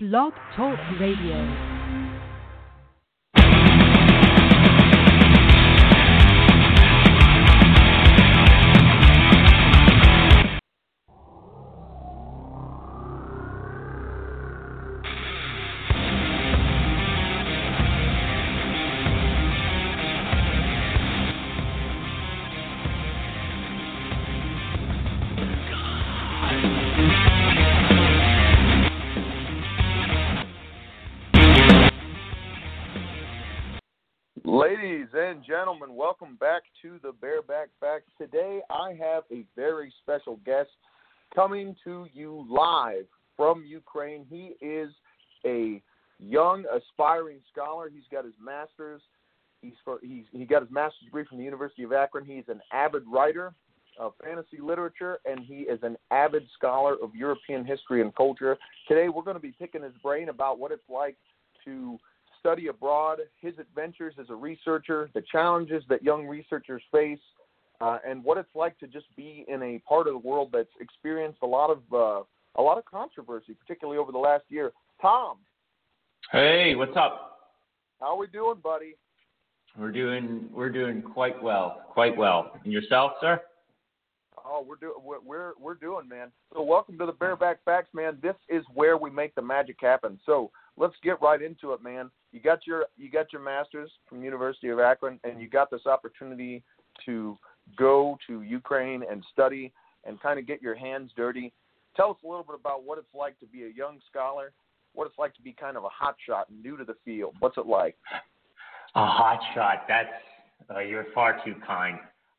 Blog Talk Radio. Gentlemen, welcome back to the Bareback Facts. Today I have a very special guest coming to you live from Ukraine. He is a young aspiring scholar. He's got his master's. He's, for, he's he got his master's degree from the University of Akron. He's an avid writer of fantasy literature, and he is an avid scholar of European history and culture. Today we're going to be picking his brain about what it's like to study abroad, his adventures as a researcher, the challenges that young researchers face, uh, and what it's like to just be in a part of the world that's experienced a lot of uh, a lot of controversy, particularly over the last year. Tom. Hey, what's up? How are we doing, buddy? We're doing we're doing quite well, quite well. And yourself, sir? Oh, we're doing we're, we're we're doing, man. So welcome to the Bareback Facts, man. This is where we make the magic happen. So let's get right into it, man. You got your you got your masters from University of Akron, and you got this opportunity to go to Ukraine and study and kind of get your hands dirty. Tell us a little bit about what it's like to be a young scholar, what it's like to be kind of a hot shot, new to the field. What's it like? A hot shot. That's uh, you're far too kind.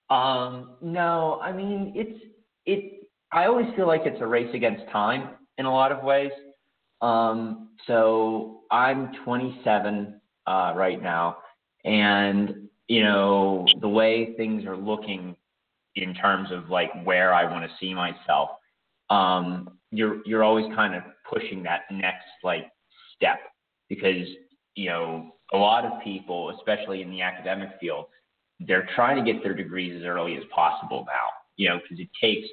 Um, no, I mean it's it. I always feel like it's a race against time in a lot of ways. Um, so I'm 27 uh, right now, and you know the way things are looking in terms of like where I want to see myself. Um, you're you're always kind of pushing that next like step because you know a lot of people, especially in the academic field, they're trying to get their degrees as early as possible now. You know, because it takes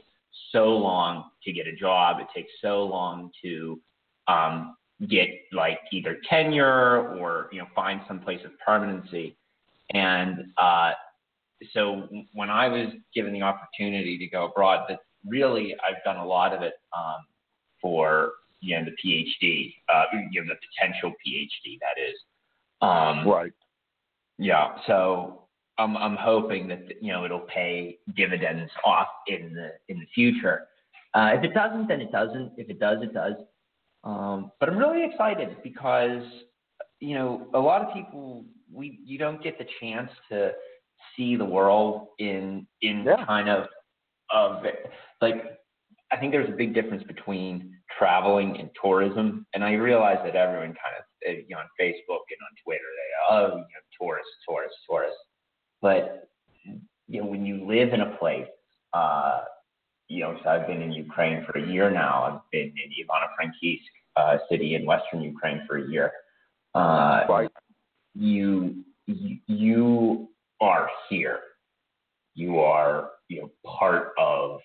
so long to get a job. It takes so long to um, get like either tenure or you know find some place of permanency. And uh, so when I was given the opportunity to go abroad, that really I've done a lot of it um, for you know the PhD, uh, you know the potential PhD that is. Um, right. Yeah. So I'm I'm hoping that you know it'll pay dividends off in the in the future. Uh, if it doesn't, then it doesn't. If it does, it does. Um, but I'm really excited because you know a lot of people we you don't get the chance to see the world in in Yeah. kind of of like I think there's a big difference between traveling and tourism, and I realize that everyone kind of uh, you know on Facebook and on Twitter they oh you know tourists tourists tourists, but you know when you live in a place. Uh, you know, so I've been in Ukraine for a year now. I've been in Ivano-Frankivsk uh, city in western Ukraine for a year. Uh, Right. You, you you are here. You are you know part of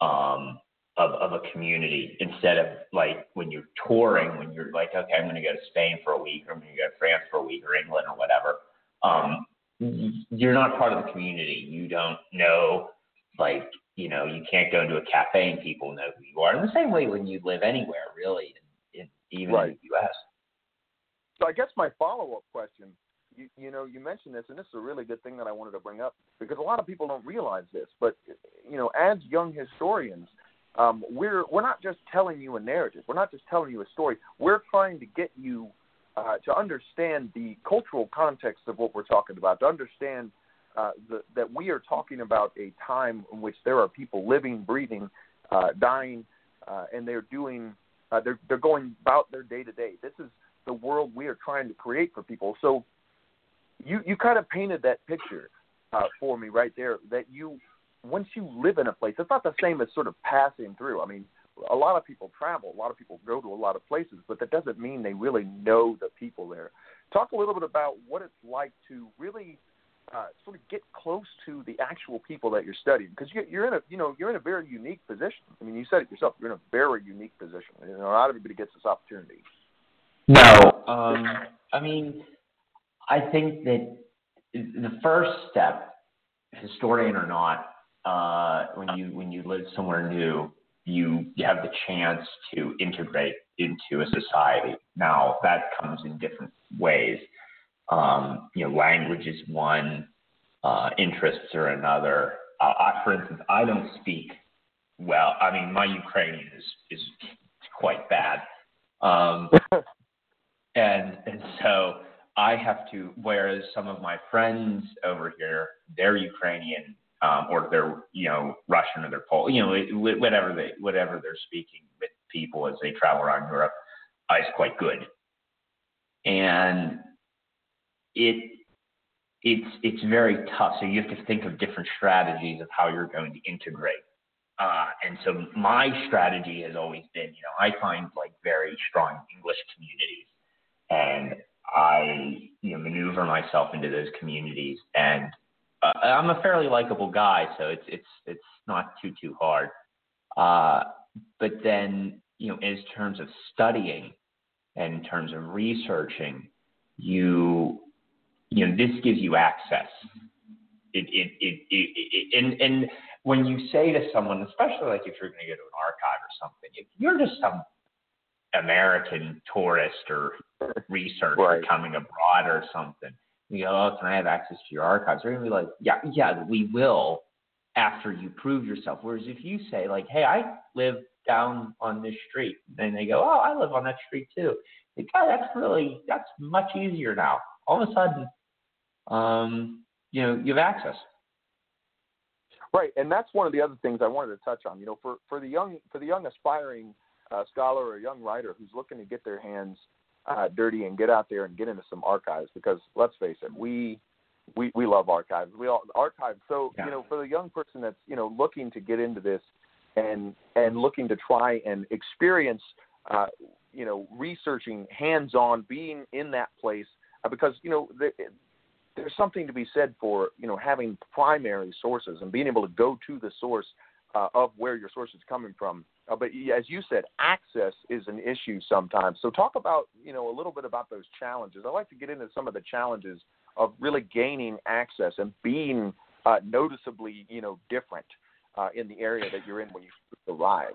um of of a community instead of like when you're touring when you're like okay I'm going to go to Spain for a week or I'm going to go to France for a week or England or whatever. Um, you're not part of the community. You don't know like you know you can't go into a cafe and people know who you are. In the same way when you live anywhere really, in, in, even Right. in the U.S. So I guess my follow-up question, you, you know, you mentioned this, and this is a really good thing that I wanted to bring up because a lot of people don't realize this. But you know, as young historians, um, we're we're not just telling you a narrative. We're not just telling you a story. We're trying to get you uh, to understand the cultural context of what we're talking about. To understand uh, the, that we are talking about a time in which there are people living, breathing, uh, dying, uh, and they're doing. Uh, they're they're going about their day to day. This is the world we are trying to create for people. So you you kind of painted that picture uh, for me right there. That you once you live in a place, it's not the same as sort of passing through. I mean, a lot of people travel, a lot of people go to a lot of places, but that doesn't mean they really know the people there. Talk a little bit about what it's like to really uh, sort of get close to the actual people that you're studying, because you, you're in a you know you're in a very unique position. I mean, you said it yourself. You're in a very unique position. You know, not everybody gets this opportunity. No, um, I mean, I think that the first step, historian or not, uh, when you when you live somewhere new, you you have the chance to integrate into a society. Now that comes in different ways. Um, you know, language is one, uh, interests are another. Uh, I, for instance, I don't speak well. I mean, my Ukrainian is is quite bad, um, and and so I have to. Whereas some of my friends over here, they're Ukrainian um, or they're you know Russian or they're Polish, you know whatever they whatever they're speaking with people as they travel around Europe uh, is quite good, and it it's it's very tough. So you have to think of different strategies of how you're going to integrate. Uh, and so my strategy has always been, you know, I find like very strong English communities, and I you know maneuver myself into those communities and uh, I'm a fairly likable guy, so it's it's it's not too too hard. Uh, but then you know, in terms of studying and in terms of researching, you you know this gives you access. It it it, it, it and and when you say to someone, especially like if you're going to go to an archive or something, if you're just some American tourist or researcher right. coming abroad or something you go, oh, can I have access to your archives? They're gonna be like, yeah, yeah, we will after you prove yourself. Whereas if you say like, hey, I live down on this street, then they go, oh, I live on that street too. Like, oh, that's really that's much easier now. All of a sudden, um, you know, you have access. Right, and that's one of the other things I wanted to touch on. You know, for for the young for the young aspiring uh, scholar or young writer who's looking to get their hands uh, dirty and get out there and get into some archives because let's face it, we we we love archives. We all archives. So yeah. you know, for the young person that's you know looking to get into this and and looking to try and experience, uh, you know, researching hands-on, being in that place uh, because you know the, there's something to be said for you know having primary sources and being able to go to the source uh, of where your source is coming from. Uh, but as you said, access is an issue sometimes. So talk about you know a little bit about those challenges. I'd like to get into some of the challenges of really gaining access and being uh, noticeably you know different uh, in the area that you're in when you arrive.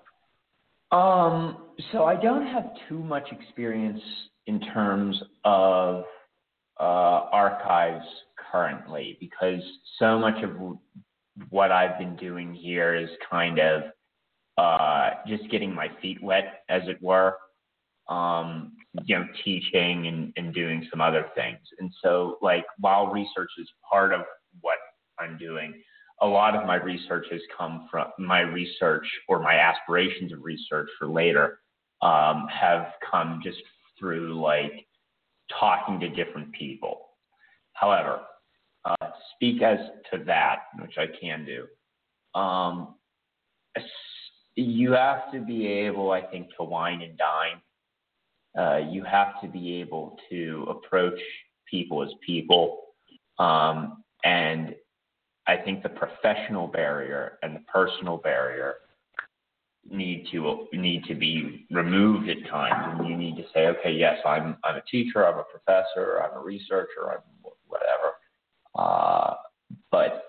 Um, so I don't have too much experience in terms of uh, archives currently because so much of what I've been doing here is kind of uh, just getting my feet wet, as it were. Um, you know, teaching and, and doing some other things. And so, like, while research is part of what I'm doing, a lot of my research has come from my research or my aspirations of research for later um, have come just through like talking to different people. However, uh, speak as to that, which I can do. Um, you have to be able, I think, to wine and dine. Uh, you have to be able to approach people as people. Um, and I think the professional barrier and the personal barrier need to need to be removed at times. And you need to say okay yes i'm i'm a teacher i'm a professor i'm a researcher i'm whatever. Uh, but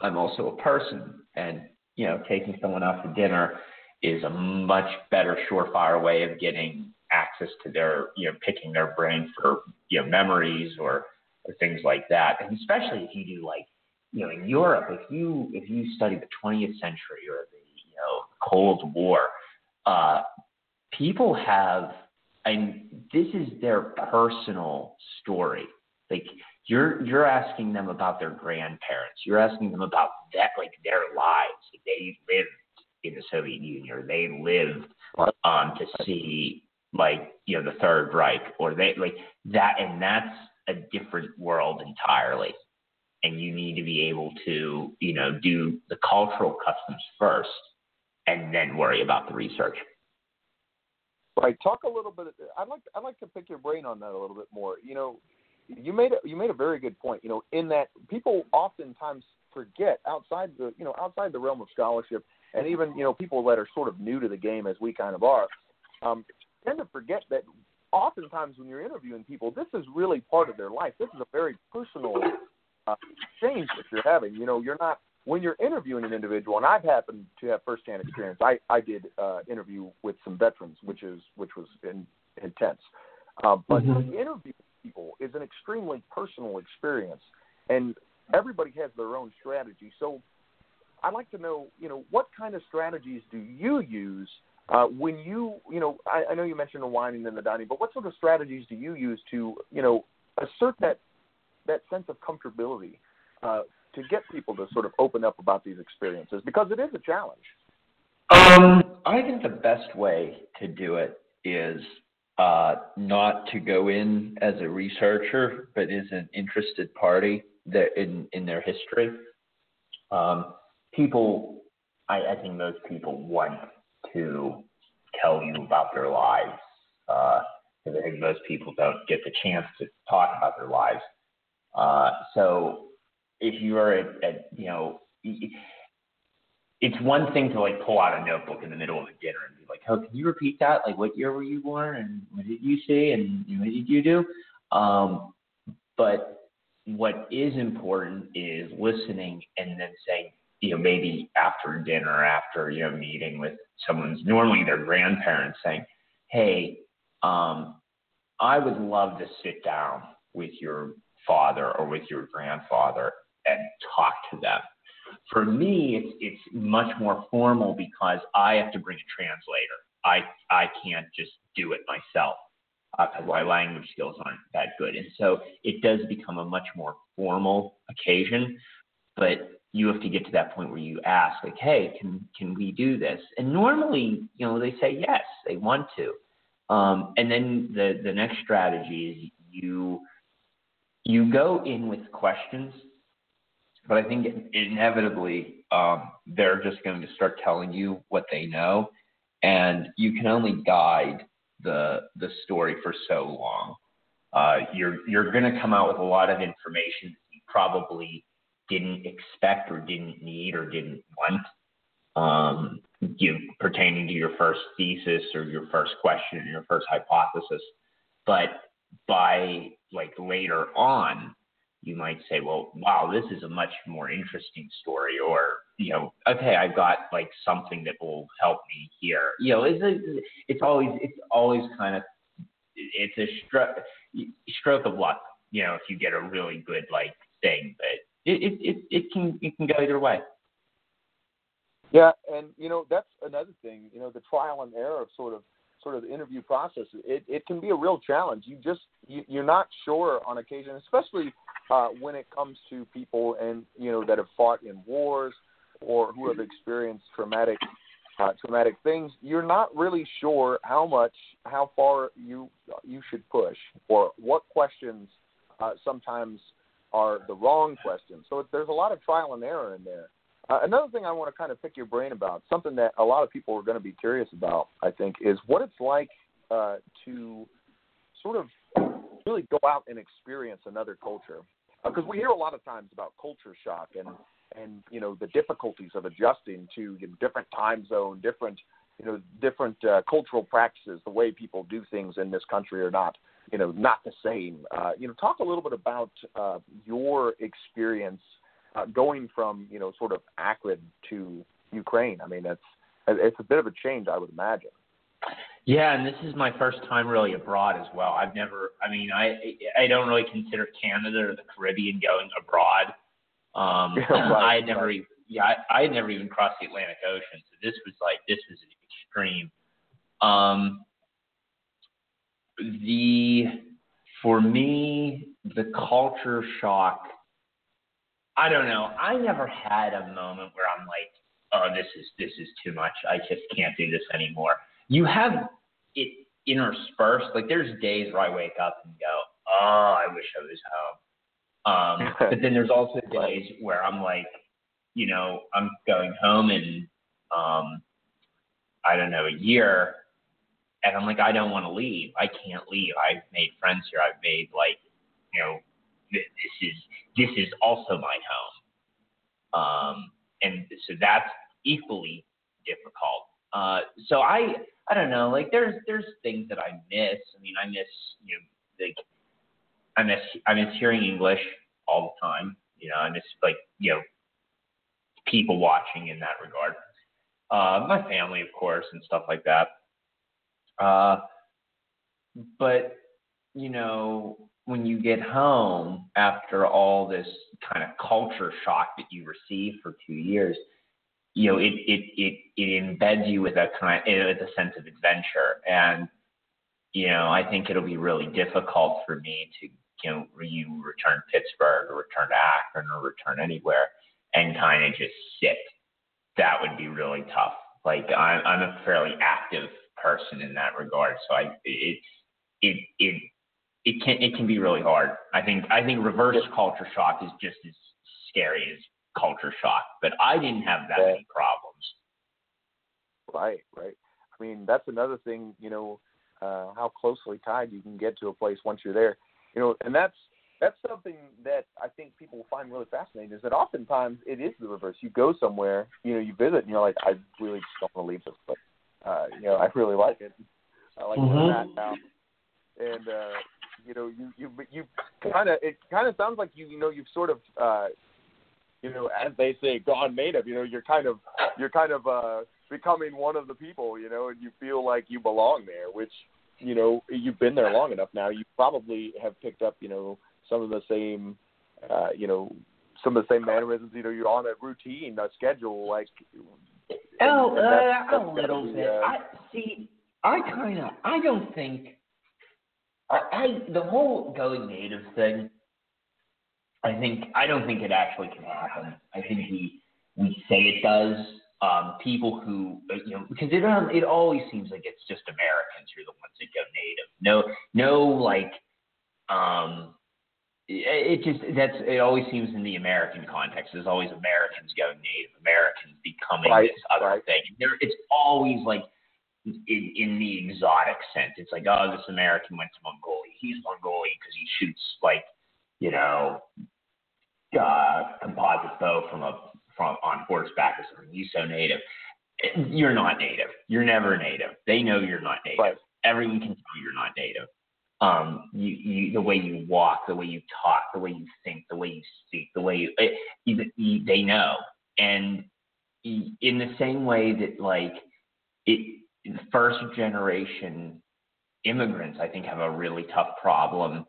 I'm also a person, and you know, taking someone out to dinner is a much better surefire way of getting access to their, you know, picking their brain for you know memories or or things like that. And especially if you do like, you know, in Europe, if you if you study the 20th century or the you know Cold War, uh, people have, and this is their personal story. Like you're you're asking them about their grandparents. You're asking them about that, like their lives. They lived in the Soviet Union, or they lived um, to see like you know the Third Reich, or they like that, and that's a different world entirely. And you need to be able to you know do the cultural customs first, and then worry about the research. Right. Talk a little bit. I'd like I'd like to pick your brain on that a little bit more. You know, you made a, you made a very good point. You know, in that people oftentimes forget outside the you know outside the realm of scholarship, and even you know people that are sort of new to the game as we kind of are, um, tend to forget that oftentimes when you're interviewing people, this is really part of their life. This is a very personal uh, exchange that you're having. You know, you're not when you're interviewing an individual, and I've happened to have firsthand experience. I I did uh, interview with some veterans, which is which was in, intense. Uh, but mm-hmm. interviewing people is an extremely personal experience, and everybody has their own strategy. So I'd like to know, you know, what kind of strategies do you use uh, when you, you know, I, I know you mentioned the whining and the dining, but what sort of strategies do you use to, you know, assert that that sense of comfortability uh, to get people to sort of open up about these experiences because it is a challenge. Um, I think the best way to do it is uh, not to go in as a researcher, but as an interested party in in their history. Um, people, I, I think most people want to tell you about their lives. Uh, because I think most people don't get the chance to talk about their lives. Uh, so if you are at, at, you know, it's one thing to like pull out a notebook in the middle of a dinner and be like, "Oh, can you repeat that? Like, what year were you born, and what did you see, and what did you do?" Um, but what is important is listening and then saying, you know, maybe after dinner, after you know, meeting with someone's normally their grandparents, saying, "Hey, um, I would love to sit down with your father or with your grandfather and talk to them. For me, it's it's much more formal because I have to bring a translator. I I can't just do it myself because uh, my language skills aren't that good, and so it does become a much more formal occasion. But you have to get to that point where you ask, like, "Hey, can can we do this?" And normally, you know, they say yes, they want to. Um, and then the the next strategy is you you go in with questions, but I think inevitably um, they're just going to start telling you what they know, and you can only guide the the story for so long. Uh, you're you're going to come out with a lot of information that you probably didn't expect or didn't need or didn't want um, you pertaining to your first thesis or your first question or your first hypothesis. But by like later on, you might say, well, wow, this is a much more interesting story, or you know, okay, I've got like something that will help me here. You know, it's a, it's always it's always kind of it's a stroke stroke of luck. You know, if you get a really good like thing, but it it it, can it can go either way. Yeah, and you know that's another thing. You know, the trial and error of sort of sort of the interview process, it, it can be a real challenge. You just you, you're not sure on occasion, especially uh, when it comes to people and you know that have fought in wars or who have experienced traumatic uh, traumatic things. You're not really sure how much, how far you you should push, or what questions uh, sometimes are the wrong questions. So there's a lot of trial and error in there. Uh, another thing I want to kind of pick your brain about, something that a lot of people are going to be curious about, I think, is what it's like uh, to sort of really go out and experience another culture. Because uh, we hear a lot of times about culture shock and and you know the difficulties of adjusting to you know, different time zone, different you know different uh, cultural practices, the way people do things in this country are not you know not the same. Uh, you know, talk a little bit about uh, your experience uh, going from you know sort of Akron to Ukraine. I mean, that's it's a bit of a change, I would imagine. Yeah, and this is my first time really abroad as well. I've never, I mean, I I don't really consider Canada or the Caribbean going abroad. Um, right, I had never, right. yeah, I, I had never even crossed the Atlantic Ocean, so this was like this was an extreme. Um, the for me, the culture shock I don't know. I never had a moment where I'm like, oh, this is this is too much. I just can't do this anymore. You have it interspersed. Like there's days where I wake up and go, oh, I wish I was home. Um, but then there's also days where I'm like, you know, I'm going home in, um, I don't know, a year, and I'm like, I don't want to leave. I can't leave. I've made friends here. I've made like, you know, this is this is also my home. Um, and so that's equally difficult. Uh, so I I don't know. Like there's there's things that I miss. I mean, I miss you know like I miss I miss hearing English all the time. You know, I miss like you know people watching in that regard. Uh, my family, of course, and stuff like that. Uh, but you know, when you get home after all this kind of culture shock that you receive for two years, you know, it it it it embeds you with a kind with a sense of adventure, and you know, I think it'll be really difficult for me to you know you return Pittsburgh or return to Akron or return anywhere and kind of just sit. That would be really tough. Like I'm I'm a fairly active person in that regard, so I it it it it can it can be really hard. I think I think reverse culture shock is just as scary as culture shock, but I didn't have that many problems. Right, right. I mean, that's another thing, you know, uh, how closely tied you can get to a place once you're there. You know, and that's that's something that I think people find really fascinating is that oftentimes it is the reverse. You go somewhere, you know, you visit and you're like, I really just don't want to leave this place. Uh, you know, I really like it. I like mm-hmm. where I'm at now. And uh you know, you you you kind of it kind of sounds like you you know you've sort of uh, you know as they say gone native. You know, you're kind of you're kind of uh, becoming one of the people. You know, and you feel like you belong there, which you know you've been there long enough now. You probably have picked up you know some of the same uh, you know some of the same mannerisms. You know, you're on a routine, a schedule, like. Oh, uh, a little bit. Uh, I see. I kind of. I don't think I, I the whole going native thing. I think I don't think it actually can happen. I think we we say it does. Um, people who uh, you know because it um, it always seems like it's just Americans who are the ones that go native. No no like um it, it just that's it always seems in the American context. There's always Americans going native, Americans becoming right, this other right. thing. There it's always like in, in the exotic sense. It's like, oh, this American went to Mongolia. He's Mongolian because he shoots like, you know, uh, composite bow from a from on horseback or something. He's so native. You're not native. You're never native. They know you're not native. Right. Everyone can tell you're not native. Um, you, you, the way you walk, the way you talk, the way you think, the way you speak, the way you, it, you, you they know. And in the same way that like it, first generation immigrants, I think, have a really tough problem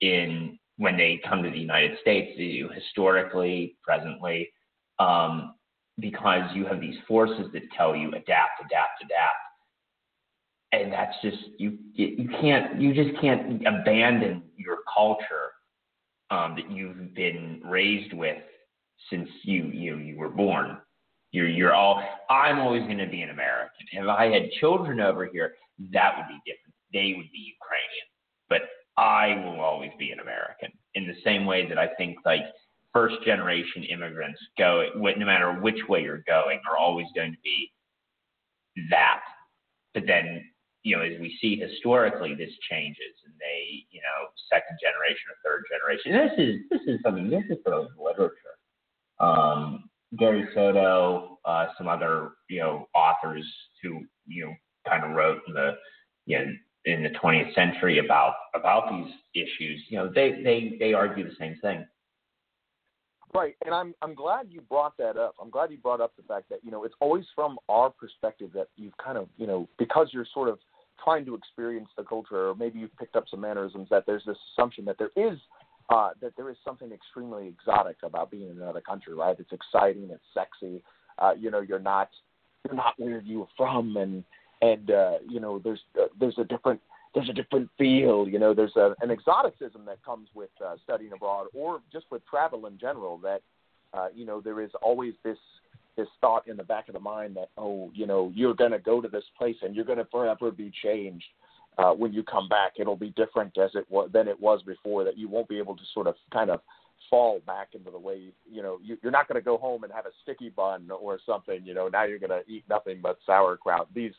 in when they come to the United States, historically, presently, um, because you have these forces that tell you adapt, adapt, adapt, and that's just you. You can't. You just can't abandon your culture um, that you've been raised with since you you you were born. You're you're all. I'm always going to be an American. If I had children over here, that would be different. They would be Ukrainian, but I will always be an American. In the same way that I think like first generation immigrants go, no matter which way you're going, are always going to be that. But then you know, as we see historically, this changes, and they, you know, second generation or third generation. This is this is something. This is from literature. Um, Gary Soto, uh, some other you know authors who you know kind of wrote in the you know, in the 20th century about about these issues. You know, they they they argue the same thing. Right, and I'm I'm glad you brought that up. I'm glad you brought up the fact that you know it's always from our perspective that you've kind of you know because you're sort of trying to experience the culture, or maybe you've picked up some mannerisms that there's this assumption that there is uh, that there is something extremely exotic about being in another country, right? It's exciting, it's sexy. Uh, you know, you're not you're not where you're from, and and uh, you know, there's uh, there's a different there's a different feel. You know, there's a, an exoticism that comes with uh, studying abroad, or just with travel in general. That uh, you know, there is always this this thought in the back of the mind that oh, you know, you're going to go to this place and you're going to forever be changed uh, when you come back. It'll be different as it was than it was before. That you won't be able to sort of kind of fall back into the way you know you, you're not going to go home and have a sticky bun or something. You know now you're going to eat nothing but sauerkraut. These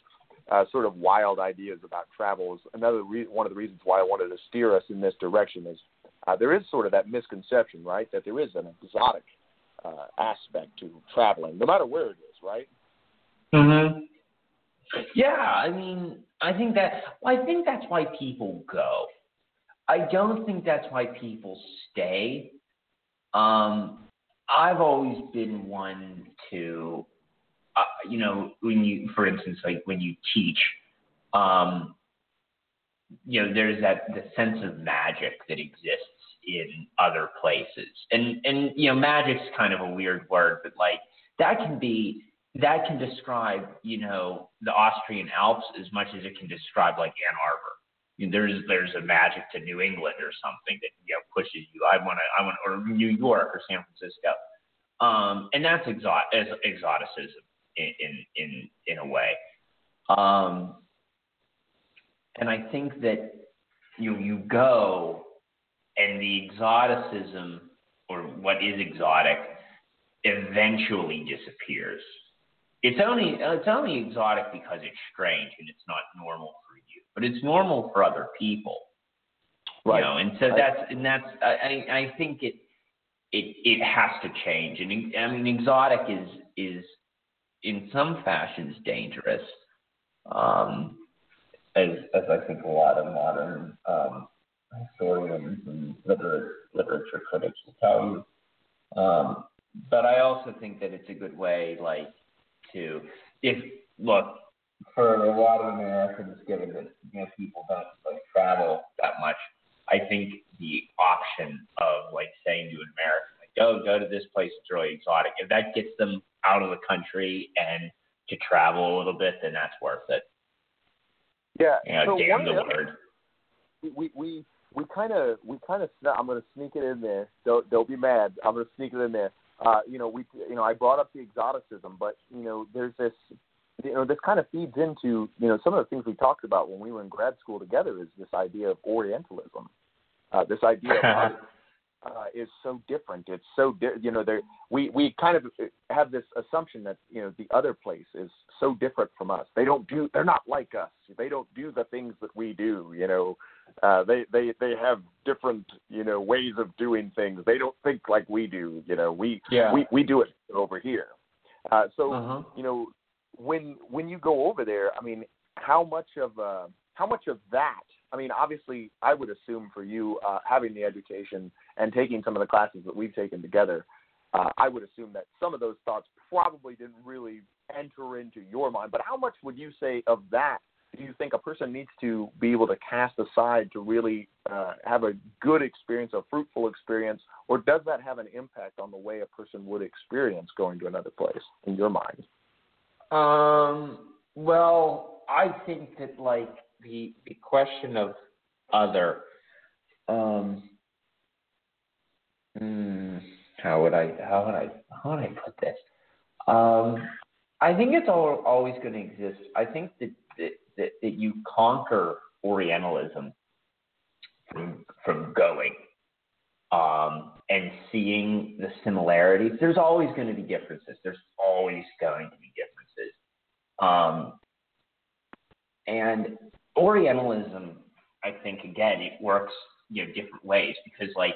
uh, sort of wild ideas about travel is another re- one of the reasons why I wanted to steer us in this direction. Is uh, there is sort of that misconception, right, that there is an exotic uh, aspect to traveling, no matter where it is, right? Mhm. Yeah, I mean, I think that I think that's why people go. I don't think that's why people stay. Um, I've always been one to, uh, you know, when you, for instance, like when you teach, um, you know, there's that the sense of magic that exists in other places, and and you know, magic's kind of a weird word, but like that can be that can describe, you know, the Austrian Alps as much as it can describe like Ann Arbor. There's there's a magic to New England or something that you know pushes you. I want to I want or New York or San Francisco, um, and that's exot exoticism in in in, in a way. Um, and I think that you you go and the exoticism or what is exotic eventually disappears. It's only it's only exotic because it's strange and it's not normal for you, but it's normal for other people. Right. You know, and so that's and that's I I think it it it has to change. And I mean, exotic is is in some fashions dangerous, um, as as I think a lot of modern um, historians and literature literature critics will tell you. Um, but I also think that it's a good way, like to if look for a lot of Americans, given that you know people don't like travel that much, I think the option of like saying to an American, like, go go to this place, it's really exotic. If that gets them out of the country and to travel a little bit, then that's worth it. Yeah. You know, so damn the word. we we we kind of we kind of I'm going to sneak it in there. Don't don't be mad. I'm going to sneak it in there. Uh, you know, we you know I brought up the exoticism, but you know, there's this you know this kind of feeds into you know some of the things we talked about when we were in grad school together is this idea of Orientalism. Uh, this idea of uh, is so different. It's so di- you know there we we kind of have this assumption that you know the other place is so different from us. They don't do they're not like us. They don't do the things that we do. You know, uh, they they they have different you know ways of doing things. They don't think like we do. You know, we Yeah. we we do it over here. Uh, so Uh-huh. you know when when you go over there, I mean, how much of uh, how much of that? I mean, obviously, I would assume for you uh, having the education and taking some of the classes that we've taken together, uh, I would assume that some of those thoughts probably didn't really enter into your mind. But how much would you say of that do you think a person needs to be able to cast aside to really uh, have a good experience, a fruitful experience, or does that have an impact on the way a person would experience going to another place in your mind? Um, well, I think that like the the question of other, um, hmm, how would I how would I how would I put this? Um, I think it's all, always going to exist. I think that, that that that you conquer Orientalism from from going um, and seeing the similarities. There's always going to be differences. There's always going to be differences. Um, and Orientalism, I think, again, it works you know different ways because, like,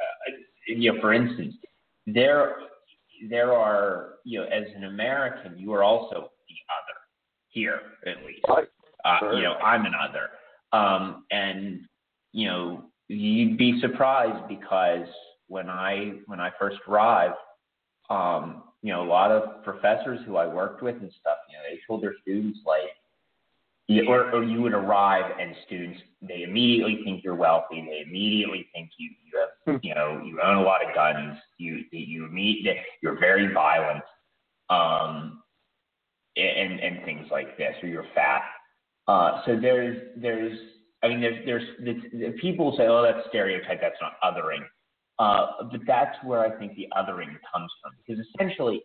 uh, you know, for instance, there there are you know, as an American, you are also the other here, at least. Right. Uh, Sure. You know, I'm an other, um, and you know, you'd be surprised because when I when I first arrived, um, you know, a lot of professors who I worked with and stuff, you know, they told their students like, or, or you would arrive and students they immediately think you're wealthy, they immediately think you you have you know you own a lot of guns, you you meet you're very violent, um, and and things like this, or you're fat. Uh, so there's there's I mean there's there's, there's people say oh that's stereotype that's not othering, uh, but that's where I think the othering comes from because essentially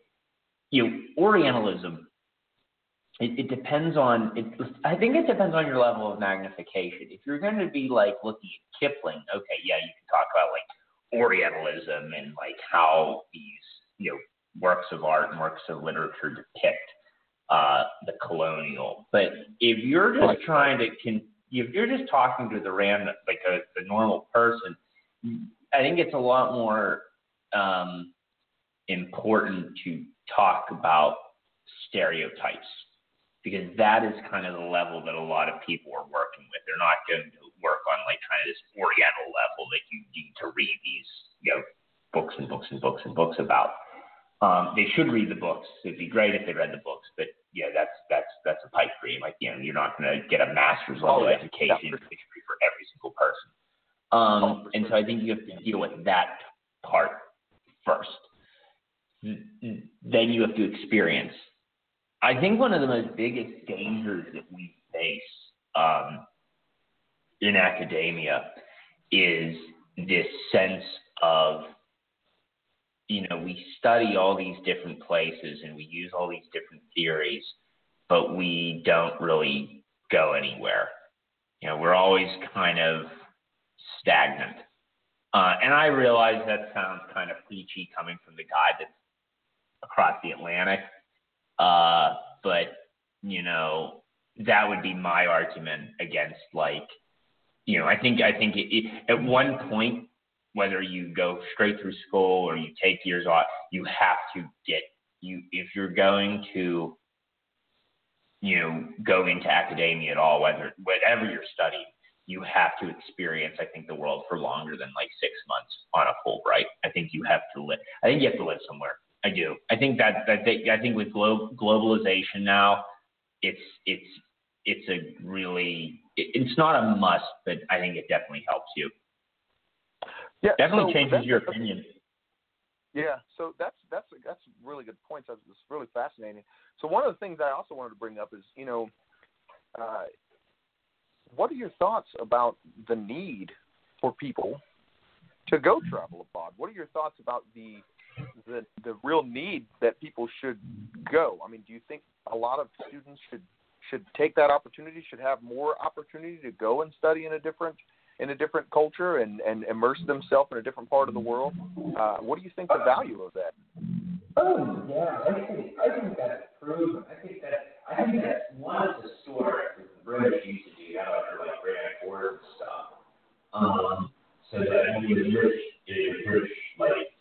you know Orientalism it, it depends on it I think it depends on your level of magnification. If you're going to be like looking at Kipling, okay, yeah, you can talk about like Orientalism and like how these you know works of art and works of literature depict uh, the colonial. But if you're just trying to con- if you're just talking to the random like a, the normal person, I think it's a lot more um, important to talk about stereotypes because that is kind of the level that a lot of people are working with. They're not going to work on like kind of this Oriental level that you need to read these you know books and books and books and books about. Um, they should read the books. It'd be great if they read the books, but yeah, that's that's that's a pipe dream. Like you know, you're not going to get a master's level oh, yeah. education yeah. for every single person. Um, oh, and so I think you have to deal with that part first. Then you have to experience. I think one of the most biggest dangers that we face um, in academia is this sense of you know, we study all these different places and we use all these different theories, but we don't really go anywhere. You know, we're always kind of stagnant. Uh, and I realize that sounds kind of preachy coming from the guy that's across the Atlantic. Uh, but, you know, that would be my argument against like, you know, I think, I think it, it, at one point whether you go straight through school or you take years off, you have to get you if you're going to you know go into academia at all, whether whatever you're studying, you have to experience I think the world for longer than like six months on a Fulbright. I think you have to live. I think you have to live somewhere. I do. I think that I think I think with glo- globalization now, it's it's it's a really it, it's not a must, but I think it definitely helps you. Yeah, definitely so changes your opinion. Yeah, so that's that's that's really good points. That's it's really fascinating. So one of the things I also wanted to bring up is, you know, uh, what are your thoughts about the need for people to go travel abroad? What are your thoughts about the the the real need that people should go? I mean, do you think a lot of students should should take that opportunity? Should have more opportunity to go and study in a different in a different culture and, and immerse themselves in a different part of the world. Uh, what do you think the value of that? Oh yeah, I think I think that's proven. I think that I think that's one of the stories the British used to do that under like Grand Tour and stuff. Um, so that mean, the British, the British like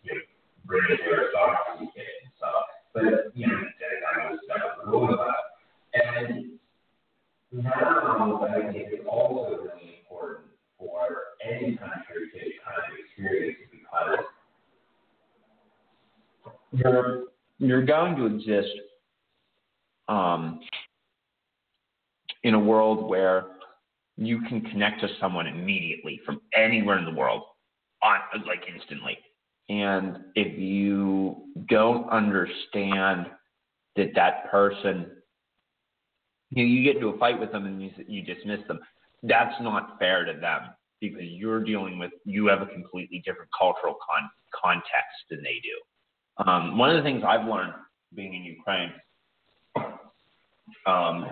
stuff, but you know. And now I think it's also really important for any country to kind of experience because you're you're going to exist um, in a world where you can connect to someone immediately from anywhere in the world on like instantly and if you don't understand that that person you, know, you get into a fight with them and you, you dismiss them that's not fair to them because you're dealing with you have a completely different cultural con- context than they do. Um, one of the things I've learned being in Ukraine, um,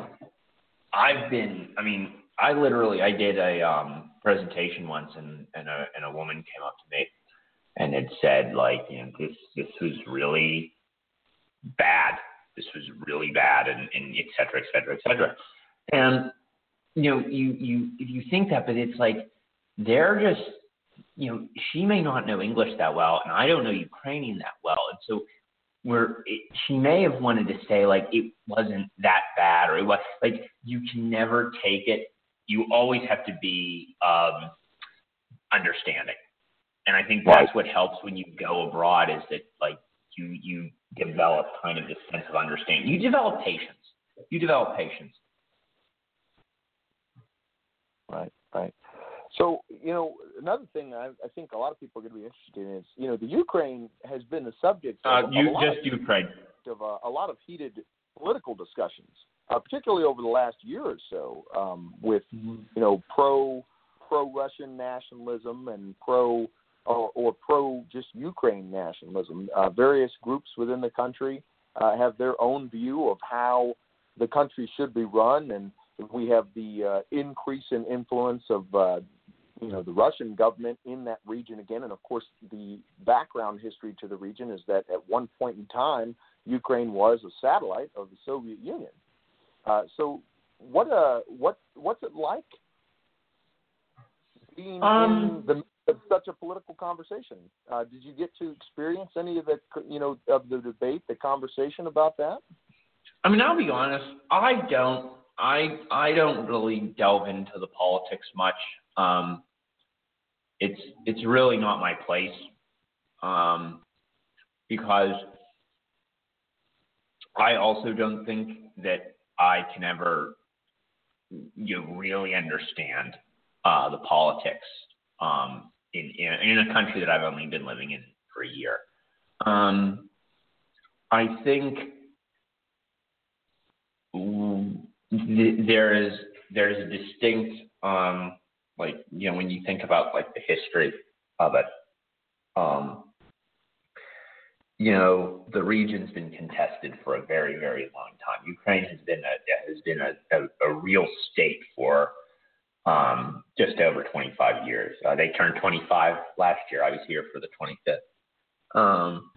I've been, I mean, I literally I did a um, presentation once and and a and a woman came up to me and had said like you know this this was really bad. This was really bad and, and et cetera et cetera et cetera. And you know, you you if you think that, but it's like they're just you know, she may not know English that well, and I don't know Ukrainian that well, and so we're it, she may have wanted to say like it wasn't that bad or it was like you can never take it. You always have to be um, understanding, and I think that's what helps when you go abroad is that like you you develop kind of this sense of understanding. You develop patience. You develop patience Right, right. So, you know, another thing I, I think a lot of people are going to be interested in is, you know, the Ukraine has been the subject of uh, you, a lot just of, Ukraine of uh, a lot of heated political discussions, uh, particularly over the last year or so, um, with mm-hmm. you know pro pro Russian nationalism and pro or, or pro just Ukraine nationalism. Uh, various groups within the country uh, have their own view of how the country should be run and we have the uh, increase in influence of uh, you know the Russian government in that region again, and of course the background history to the region is that at one point in time Ukraine was a satellite of the Soviet Union. Uh, so what uh what what's it like being um, in the of such conversation? Uh, did you get to experience any of the you know of the debate, the conversation about that? I mean, I'll be honest. I don't. I I don't really delve into the politics much. Um, it's it's really not my place. Um, because I also don't think that I can ever you know, really understand uh, the politics um, in, in a country that I've only been living in for a year. Um, I think there is there is a distinct um, like you know when you think about like the history of it. Um, you know, the region's been contested for a very, very long time. Ukraine has been a has been a, a, a real state for um, just over 25 years. Uh, they turned 25 last year. I was here for the 25th, um,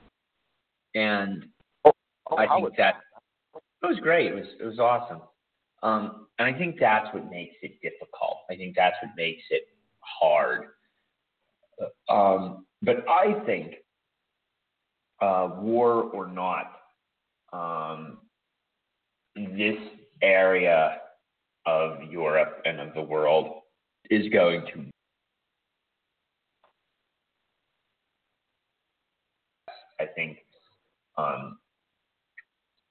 and oh, oh, I think that it was great. It was it was awesome, um, and I think that's what makes it difficult. I think that's what makes it hard. Um, but I think uh, war or not, um, this area of Europe and of the world is going to I think um,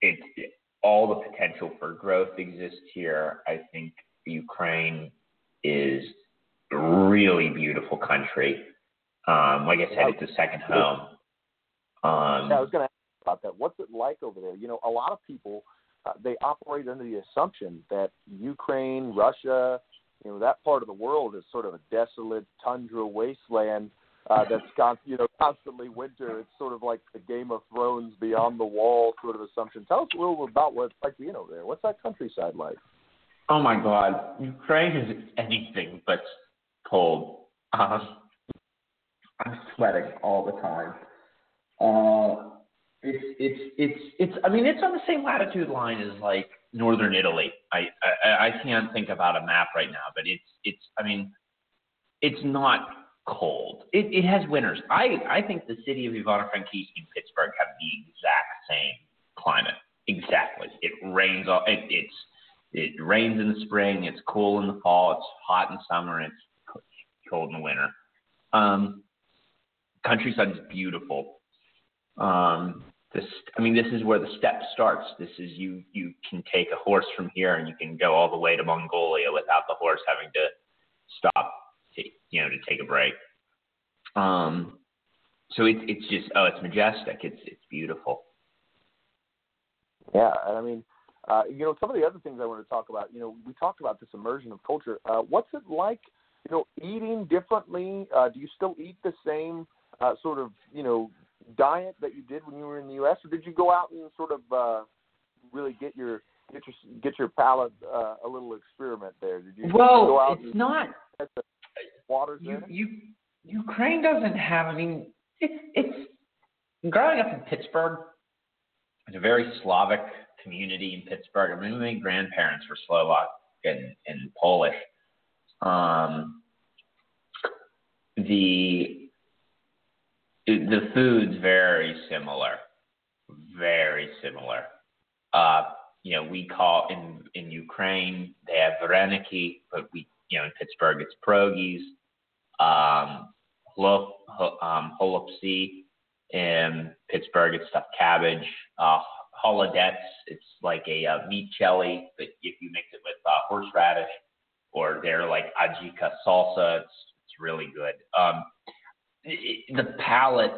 it, it, all the potential for growth exists here. I think Ukraine is a really beautiful country. Um, like I said, it's a second home. Um, yeah, I was going to ask about that. What's it like over there? You know, a lot of people uh, they operate under the assumption that Ukraine, Russia, you know, that part of the world is sort of a desolate tundra wasteland uh, that's con- you know constantly winter. It's sort of like the Game of Thrones beyond the wall sort of assumption. Tell us a little about what it's like being over there. What's that countryside like? Oh my God, Ukraine is anything but cold. Um, I'm sweating all the time. Uh, it's it's it's it's. I mean, it's on the same latitude line as like northern Italy. I I, I can't think about a map right now, but it's it's. I mean, it's not cold. It it has winters. I I think the city of Ivano-Frankivsk and Pittsburgh have the exact same climate. Exactly. It rains. All, it it's it rains in the spring. It's cool in the fall. It's hot in summer. It's cold in the winter. Um, countryside is beautiful. Um, this, I mean, this is where the steppe starts. This is you. You can take a horse from here, and you can go all the way to Mongolia without the horse having to stop, to, you know, to take a break. Um, so it's it's just oh, it's majestic. It's it's beautiful. Yeah, I mean, uh, you know, some of the other things I want to talk about. You know, we talked about this immersion of culture. Uh, what's it like? You know, eating differently. Uh, do you still eat the same uh, sort of you know diet that you did when you were in the U.S., or did you go out and sort of uh, really get your get your get your palate uh, a little experiment there? Did you well, go out it's not. Waters you, you Ukraine doesn't have. I mean, it's it's growing up in Pittsburgh. It's a very Slavic community in Pittsburgh. I mean, my grandparents were Slovak and, and Polish. Um, the the food's very similar, very similar. Uh, you know, we call in in Ukraine they have vareniki, but we you know in Pittsburgh it's pierogies, um, um, holubtsi. In Pittsburgh it's stuffed cabbage. Uh, holodets, it's like a uh, meat jelly, but if you mix it with uh, horseradish, or they're like ajika salsa, it's it's really good. Um, the palate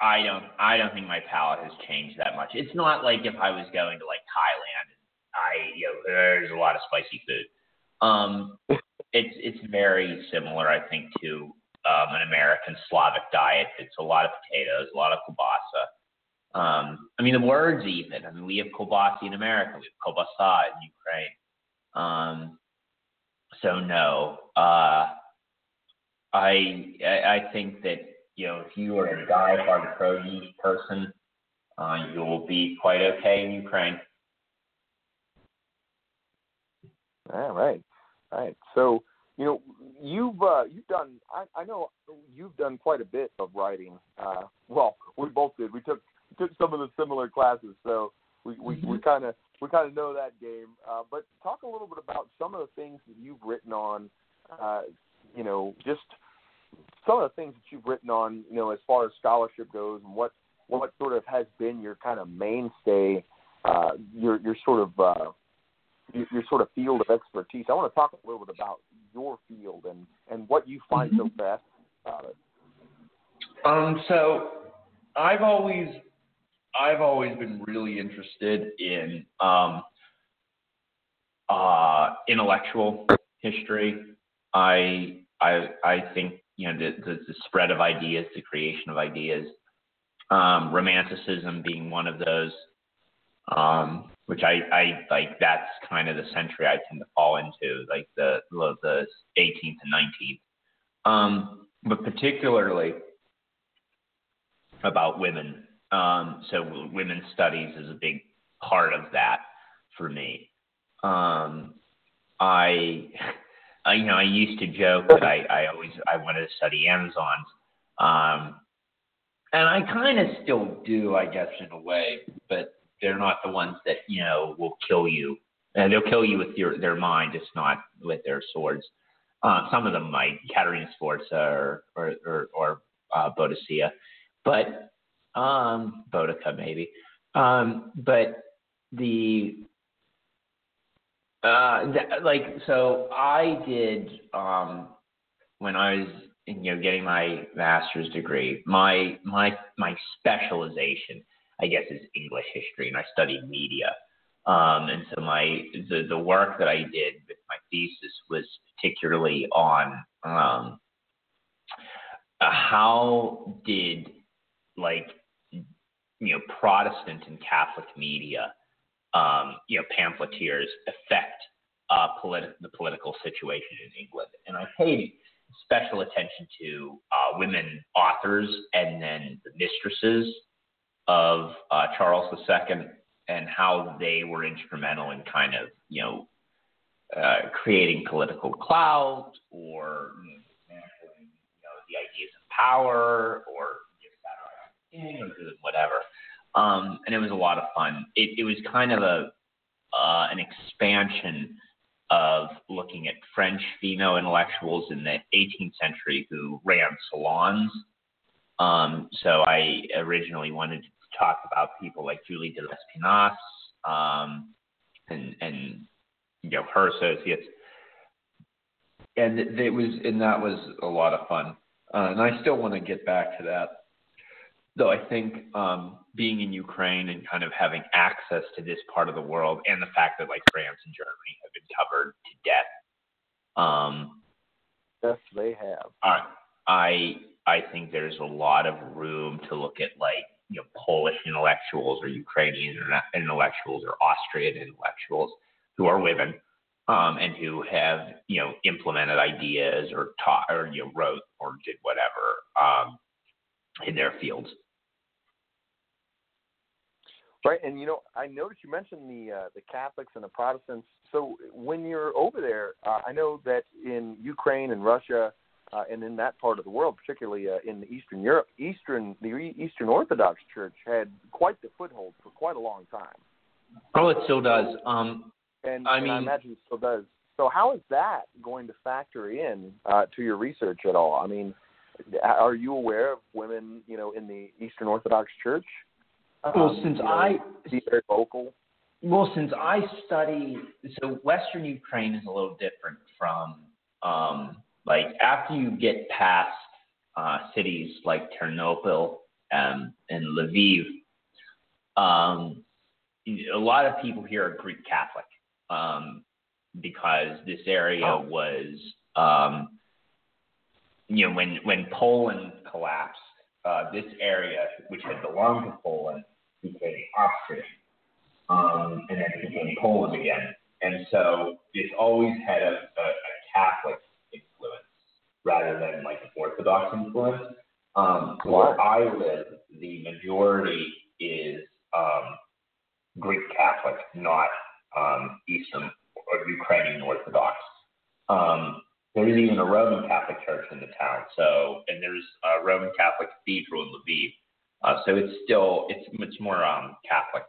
I don't I don't think my palate has changed that much. It's not like if I was going to like Thailand I you know there's a lot of spicy food. Um it's it's very similar I think to um, an American Slavic diet. It's a lot of potatoes, a lot of kielbasa. Um, I mean the words even. I mean we have kielbasa in America, we have kielbasa in Ukraine. Um, so no. Uh I I think that you know if you are a die-hard pierogi person, uh, you will be quite okay in Ukraine. All right, all right. So you know you've uh, you've done. I, I know you've done quite a bit of writing. Uh, well, we both did. We took took some of the similar classes, so we we, mm-hmm. we kind of we kind of know that game. Uh, but talk a little bit about some of the things that you've written on. Uh, you know, just some of the things that you've written on. You know, as far as scholarship goes, and what what sort of has been your kind of mainstay, uh, your your sort of uh, your, your sort of field of expertise. I want to talk a little bit about your field and and what you find mm-hmm. so best about it. Um, so I've always I've always been really interested in um, uh, intellectual history. I I I think you know the, the, the spread of ideas, the creation of ideas, um, romanticism being one of those, um, which I, I like. That's kind of the century I tend to fall into, like the the 18th and 19th, um, but particularly about women. Um, so women's studies is a big part of that for me. Um, I, I, you know, I used to joke that I, I always I wanted to study Amazons, um, and I kind of still do, I guess, in a way. But they're not the ones that you know will kill you. And they'll kill you with your their mind, just not with their swords. Uh, some of them might, Caterina Sforza or or or, or uh, Boadicea, but um, maybe. Um, but the uh, th- like so I did um, when I was you know getting my master's degree. My my my specialization, I guess, is English history, and I studied media. Um, and so my the the work that I did with my thesis was particularly on um, uh, how did like you know Protestant and Catholic media, um, you know pamphleteers affect uh, politi- the political situation in England, and I paid special attention to uh, women authors and then the mistresses of uh, Charles II and how they were instrumental in kind of you know uh, creating political clout or you know, you know the ideas of power or or whatever. Um, and it was a lot of fun. It, it was kind of a uh, an expansion of looking at French female intellectuals in the 18th century who ran salons. Um, so I originally wanted to talk about people like Julie de Lespinasse um, and, and you know her associates, and it was and that was a lot of fun. Uh, and I still want to get back to that though I think um, being in Ukraine and kind of having access to this part of the world, and the fact that like France and Germany have been covered to death. Um, yes, they have. I I I think there's a lot of room to look at like you know Polish intellectuals or Ukrainian intellectuals or Austrian intellectuals who are women um, and who have you know implemented ideas or taught or you know wrote or did whatever um, in their fields. Right, and you know, I noticed you mentioned the uh, the Catholics and the Protestants. So when you're over there, uh, I know that in Ukraine and Russia, uh, and in that part of the world, particularly uh, in Eastern Europe, Eastern the Eastern Orthodox Church had quite the foothold for quite a long time. Oh, it still does. Um, and I and mean, I imagine it still does. So how is that going to factor in uh, to your research at all? I mean, are you aware of women, you know, in the Eastern Orthodox Church? Well, um, since I be very vocal. Well, since I study, so Western Ukraine is a little different from um, like after you get past uh, cities like Ternopil um, and Lviv, um, a lot of people here are Greek Catholic um, because this area oh. was, um, you know, when when Poland collapsed, uh, this area, which had belonged to Poland, became um, and then became Poland again. And so it's always had a, a, a Catholic influence rather than like an Orthodox influence. Um, where I live, the majority is um, Greek Catholic, not um, Eastern or Ukrainian Orthodox. Um, there's even a Roman Catholic church in the town. So, and there's a Roman Catholic cathedral in Lviv. Uh, so it's still it's much more um, Catholic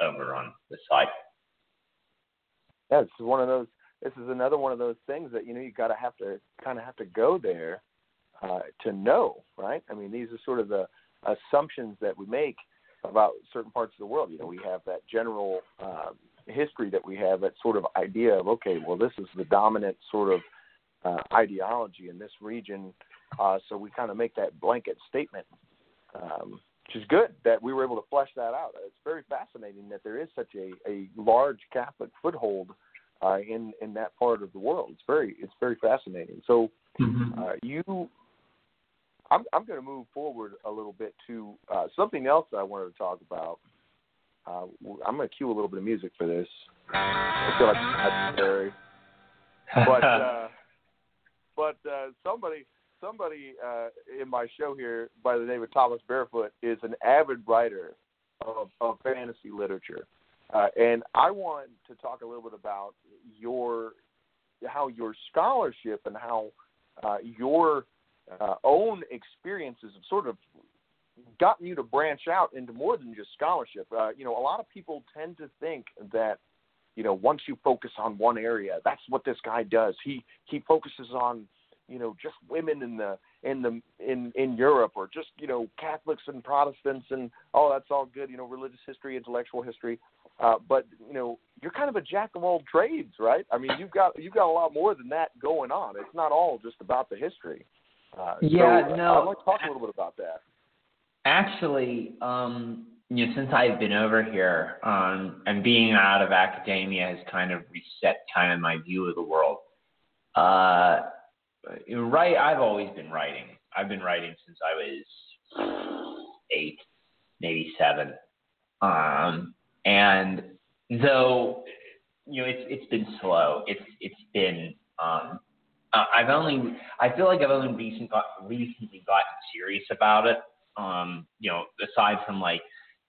over on the side. Yeah, this is one of those. This is another one of those things that you know you got to have to kind of have to go there uh, to know, right? I mean, these are sort of the assumptions that we make about certain parts of the world. You know, we have that general uh, history that we have, that sort of idea of okay, well, this is the dominant sort of uh, ideology in this region, uh, so we kind of make that blanket statement. Um, which is good that we were able to flesh that out. It's very fascinating that there is such a, a large Catholic foothold uh, in in that part of the world. It's very it's very fascinating. So mm-hmm. uh, you, I'm I'm going to move forward a little bit to uh, something else that I wanted to talk about. Uh, I'm going to cue a little bit of music for this. I feel like it's necessary, but uh, but uh, somebody somebody uh, in my show here by the name of Thomas Barefoot is an avid writer of, of fantasy literature, uh, and I want to talk a little bit about your how your scholarship and how uh, your uh, own experiences have sort of gotten you to branch out into more than just scholarship. Uh, you know, a lot of people tend to think that you know once you focus on one area, that's what this guy does. He he focuses on you know just women in the in the in in Europe or just you know Catholics and Protestants and oh that's all good you know religious history intellectual history. Uh, but you know you're kind of a jack of all trades right? I mean you've got you've got a lot more than that going on. It's not all just about the history. Uh, yeah so no I'd like to talk a little bit about that. Actually um you know since I've been over here um and being out of academia has kind of reset kind of my view of the world. Uh right I've always been writing. I've been writing since I was eight, maybe seven. Um, and though you know it's it's been slow, it's it's been um, I've only I feel like I've only recently got, recently gotten serious about it. Um, you know, aside from like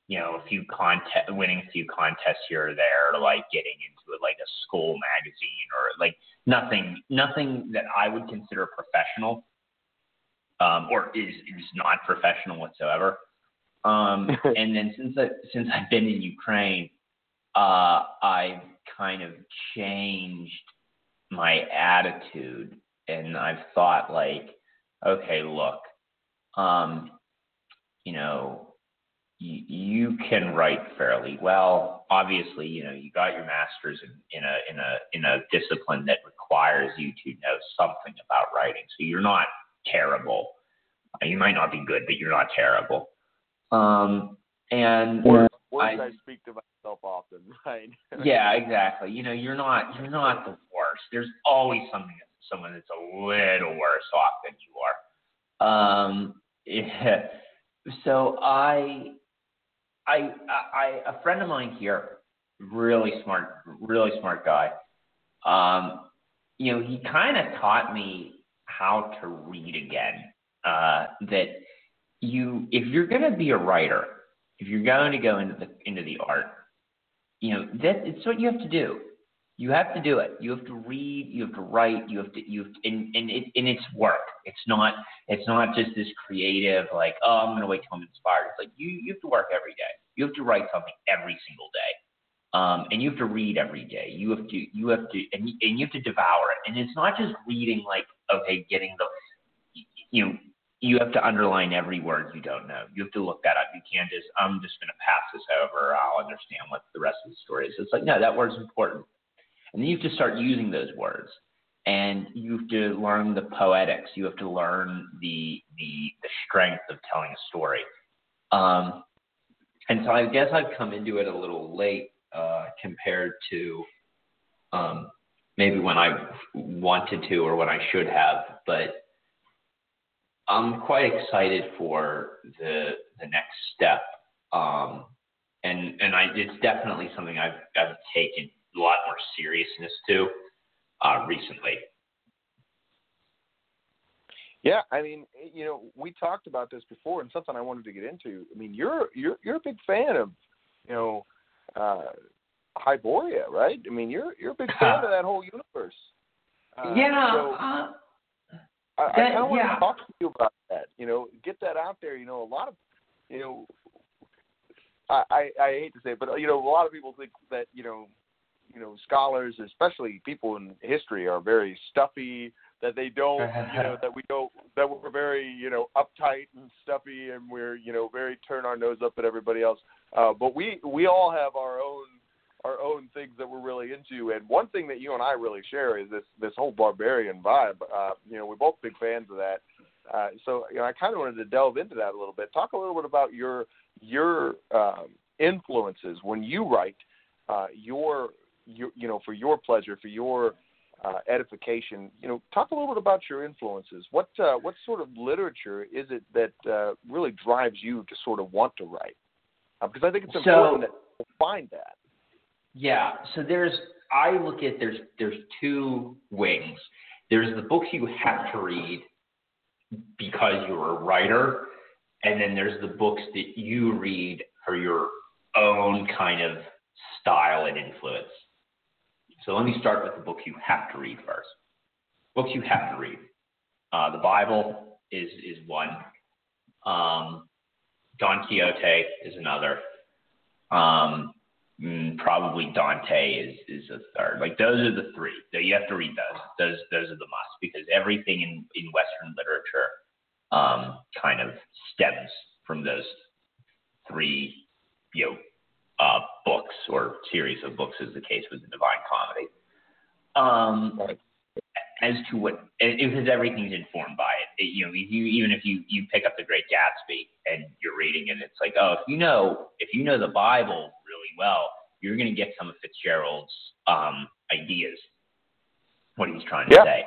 you know a few contest winning a few contests here or there, or like getting into like a school magazine or like nothing nothing that I would consider professional, um, or is is not professional whatsoever. Um, and then since I, since I've been in Ukraine, uh, I've kind of changed my attitude, and I've thought like, okay, look, um, you know, you, you can write fairly well. Obviously, you know, you got your master's in, in a in a in a discipline that requires you to know something about writing. So you're not terrible. You might not be good, but you're not terrible. Um, and words I, I speak to myself often, right? yeah, exactly. You know, you're not you're not the worst. There's always something someone that's a little worse off than you are. Um, yeah. So I I, I, a friend of mine here, really smart, really smart guy. Um, you know, he kind of taught me how to read again. Uh, that you, if you're going to be a writer, if you're going to go into the into the art, you know that it's what you have to do. You have to do it. You have to read. You have to write. You have to. You have to, and and it and it's work. It's not. It's not just this creative like oh I'm to wait till I'm inspired. It's like you you have to work every day. You have to write something every single day. Um, and you have to read every day. You have to, you have to, and and you have to devour it. And it's not just reading like, okay, getting the, you know, you have to underline every word you don't know. You have to look that up. You can't just, I'm just to pass this over. I'll understand what the rest of the story is. It's like, no, that word's important. And then you have to start using those words. And you have to learn the poetics. You have to learn the the, the strength of telling a story. Um, and so I guess I've come into it a little late uh, compared to um, maybe when I wanted to or when I should have. But I'm quite excited for the the next step. Um, and and I, it's definitely something I've I've taken a lot more seriousness to uh, recently. Yeah, I mean, you know, we talked about this before, and something I wanted to get into. I mean, you're you're you're a big fan of, you know, uh, Hyboria, right? I mean, you're you're a big fan of that whole universe. Uh, yeah. So uh, I, I kind of want yeah. to talk to you about that. You know, get that out there. You know, a lot of, you know, I, I I hate to say, it, but you know, a lot of people think that you know, you know scholars, especially people in history, are very stuffy. That they don't, you know, that we don't, that we're very, you know, uptight and stuffy, and we're, you know, very turn our nose up at everybody else. Uh, but we we all have our own our own things that we're really into. And one thing that you and I really share is this this whole barbarian vibe. Uh, you know, we're both big fans of that. Uh, so you know, I kind of wanted to delve into that a little bit. Talk a little bit about your your um, influences when you write uh, your your you know for your pleasure for your uh, edification. You know, talk a little bit about your influences. What uh, what sort of literature is it that uh, really drives you to sort of want to write? Uh, because I think it's important so, that find that. Yeah. So there's I look at there's there's two wings. There's the books you have to read because you're a writer, and then there's the books that you read for your own kind of style and influence. So let me start with the book you have to read first. Books you have to read. Uh, the Bible is is one. Um, Don Quixote is another. Um, mm, probably Dante is is a third. Like those are the three. You have to read those. Those those are the must because everything in in Western literature um, kind of stems from those three, you know, uh, books or series of books, as the case with the Divine Comedy. Um, right. As to what, because everything's informed by it. it you know, if you, even if you you pick up The Great Gatsby and you're reading it, it's like, oh, if you know if you know the Bible really well, you're going to get some of Fitzgerald's um, ideas, what he's trying to yeah. say.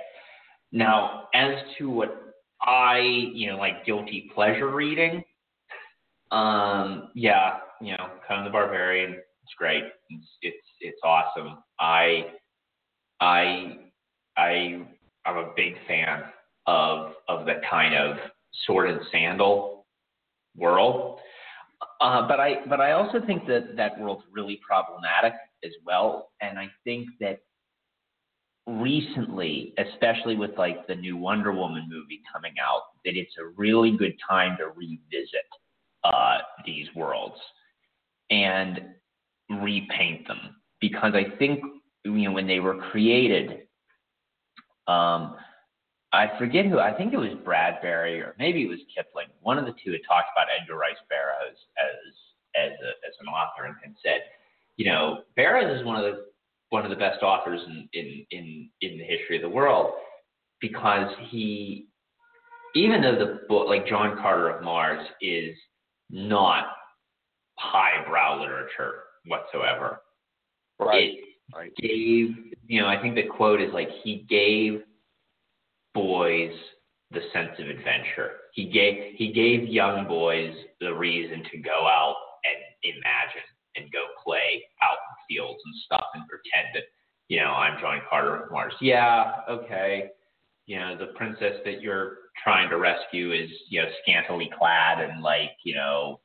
Now, as to what I, you know, like guilty pleasure reading, um, yeah, you know, Conan the Barbarian. It's great. It's it's it's awesome. I I I I'm a big fan of of the kind of sword and sandal world. Uh, but I but I also think that that world's really problematic as well, and I think that recently, especially with like the new Wonder Woman movie coming out, that it's a really good time to revisit uh, these worlds and repaint them because I think you know when they were created, um, I forget who I think it was Bradbury or maybe it was Kipling. One of the two had talked about Edgar Rice Burroughs as as a, as an author and, said, you know, Burroughs is one of the one of the best authors in in in, in the history of the world because he even though the book like John Carter of Mars is not highbrow literature whatsoever. Right. It right. gave, you know, I think the quote is like he gave boys the sense of adventure. He gave he gave young boys the reason to go out and imagine and go play out in fields and stuff and pretend that, you know, I'm John Carter of Mars. Yeah, okay. You know, the princess that you're trying to rescue is, you know, scantily clad and like, you know,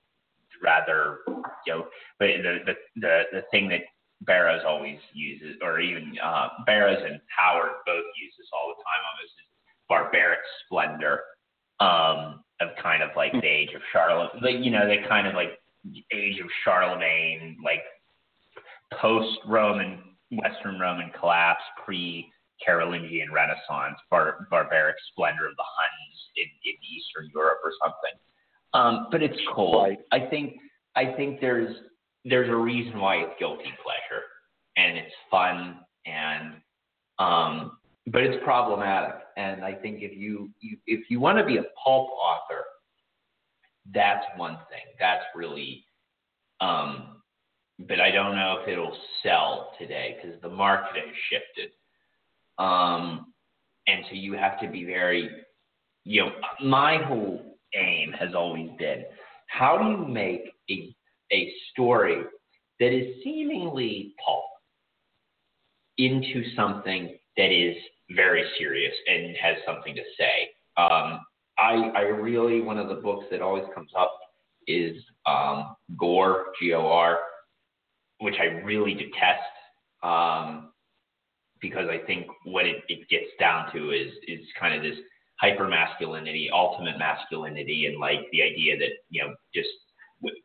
rather, you know, but the the the, the thing that Burroughs always uses, or even uh, Burroughs and Howard both use this all the time on this is barbaric splendor um, of kind of like the age of Charlotte, like you know, they kind of like age of Charlemagne, like post Roman Western Roman collapse, pre Carolingian Renaissance, bar- barbaric splendor of the Huns in, in Eastern Europe or something. Um, but it's cool. Right. I think I think there's there's a reason why it's guilty pleasure and it's fun and um, but it's problematic. And I think if you, you if you want to be a pulp author, that's one thing. That's really um, but I don't know if it'll sell today because the market has shifted. Um, and so you have to be very, you know, my whole aim has always been how do you make a, a story that is seemingly pulp into something that is very serious and has something to say. Um, I, I really, one of the books that always comes up is um, Gor, G O R, which I really detest um, because I think what it, it gets down to is is kind of this hyper masculinity, ultimate masculinity, and like the idea that you know just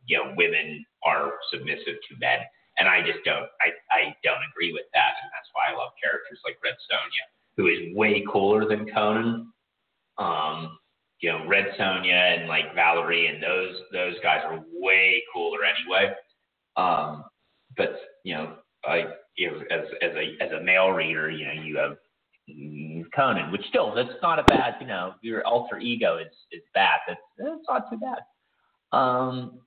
you know women are submissive to men. and I just don't I I don't agree with that, and that's why I love characters like Red Sonja, who is way cooler than Conan. Um, you know, Red Sonja and like Valeria and those those guys are way cooler anyway. Um, but you know, I you as as a as a male reader, you know, you have Conan, which still that's not a bad, you know, your alter ego is is bad. That's that's not too bad. Um,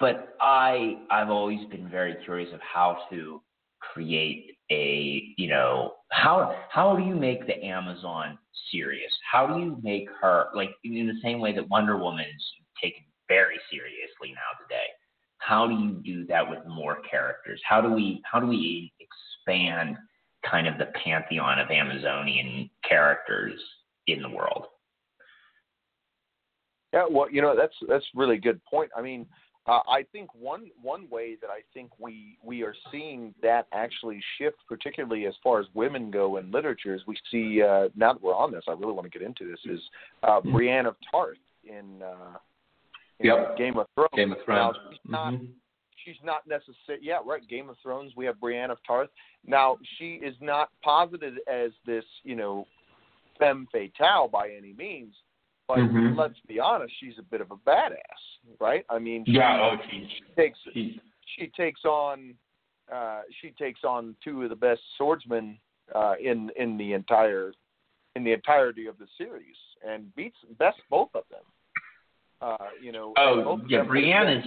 but I I've always been very curious of how to create a you know how how do you make the Amazon serious? How do you make her like in the same way that Wonder Woman is taken very seriously now today? How do you do that with more characters? How do we how do we expand kind of the pantheon of Amazonian characters in the world? Yeah, well, you know that's that's really good point. I mean, uh, I think one one way that I think we we are seeing that actually shift, particularly as far as women go in literature, is we see uh, now that we're on this, I really want to get into this is uh, mm-hmm. Brienne of Tarth in, uh, in yep. Game of Thrones. Game of Thrones. Now, she's not mm-hmm. She's not necessarily yeah right. Game of Thrones. We have Brienne of Tarth. Now she is not posited as this you know femme fatale by any means but mm-hmm. let's be honest, she's a bit of a badass, right? I mean, she, yeah, oh, she, she takes she, she takes on uh, she takes on two of the best swordsmen uh, in in the entire in the entirety of the series and beats best both of them. Uh, you know. Oh yeah, Brienne is.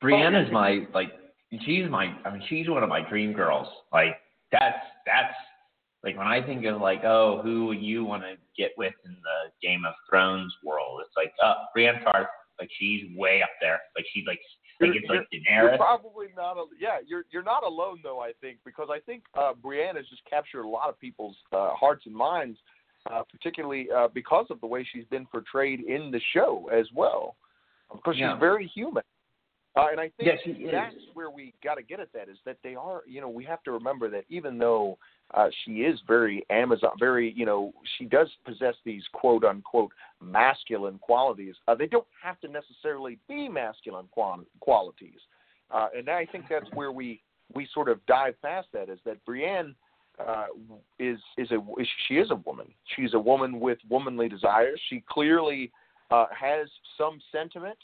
Brienne oh, is my like she's my I mean she's one of my dream girls. Like that's that's like when I think of like, oh, who you want to get with in the Game of Thrones world, it's like, uh, Brienne Tarth, like she's way up there. Like she's like, like it's like Daenerys. You're probably not. A, yeah, you're you're not alone though. I think because I think uh, Brienne has just captured a lot of people's uh, hearts and minds, uh, particularly uh, because of the way she's been portrayed in the show as well. Because yeah. she's very human. Uh, and I think yes, that's where we got to get at that is that they are, you know, we have to remember that even though uh, she is very Amazon, very, you know, she does possess these quote unquote masculine qualities. Uh, they don't have to necessarily be masculine qual- qualities. Uh, and I think that's where we, we sort of dive past that is that Brienne uh, is, is a, she is a woman. She's a woman with womanly desires. She clearly uh, has some sentiment uh,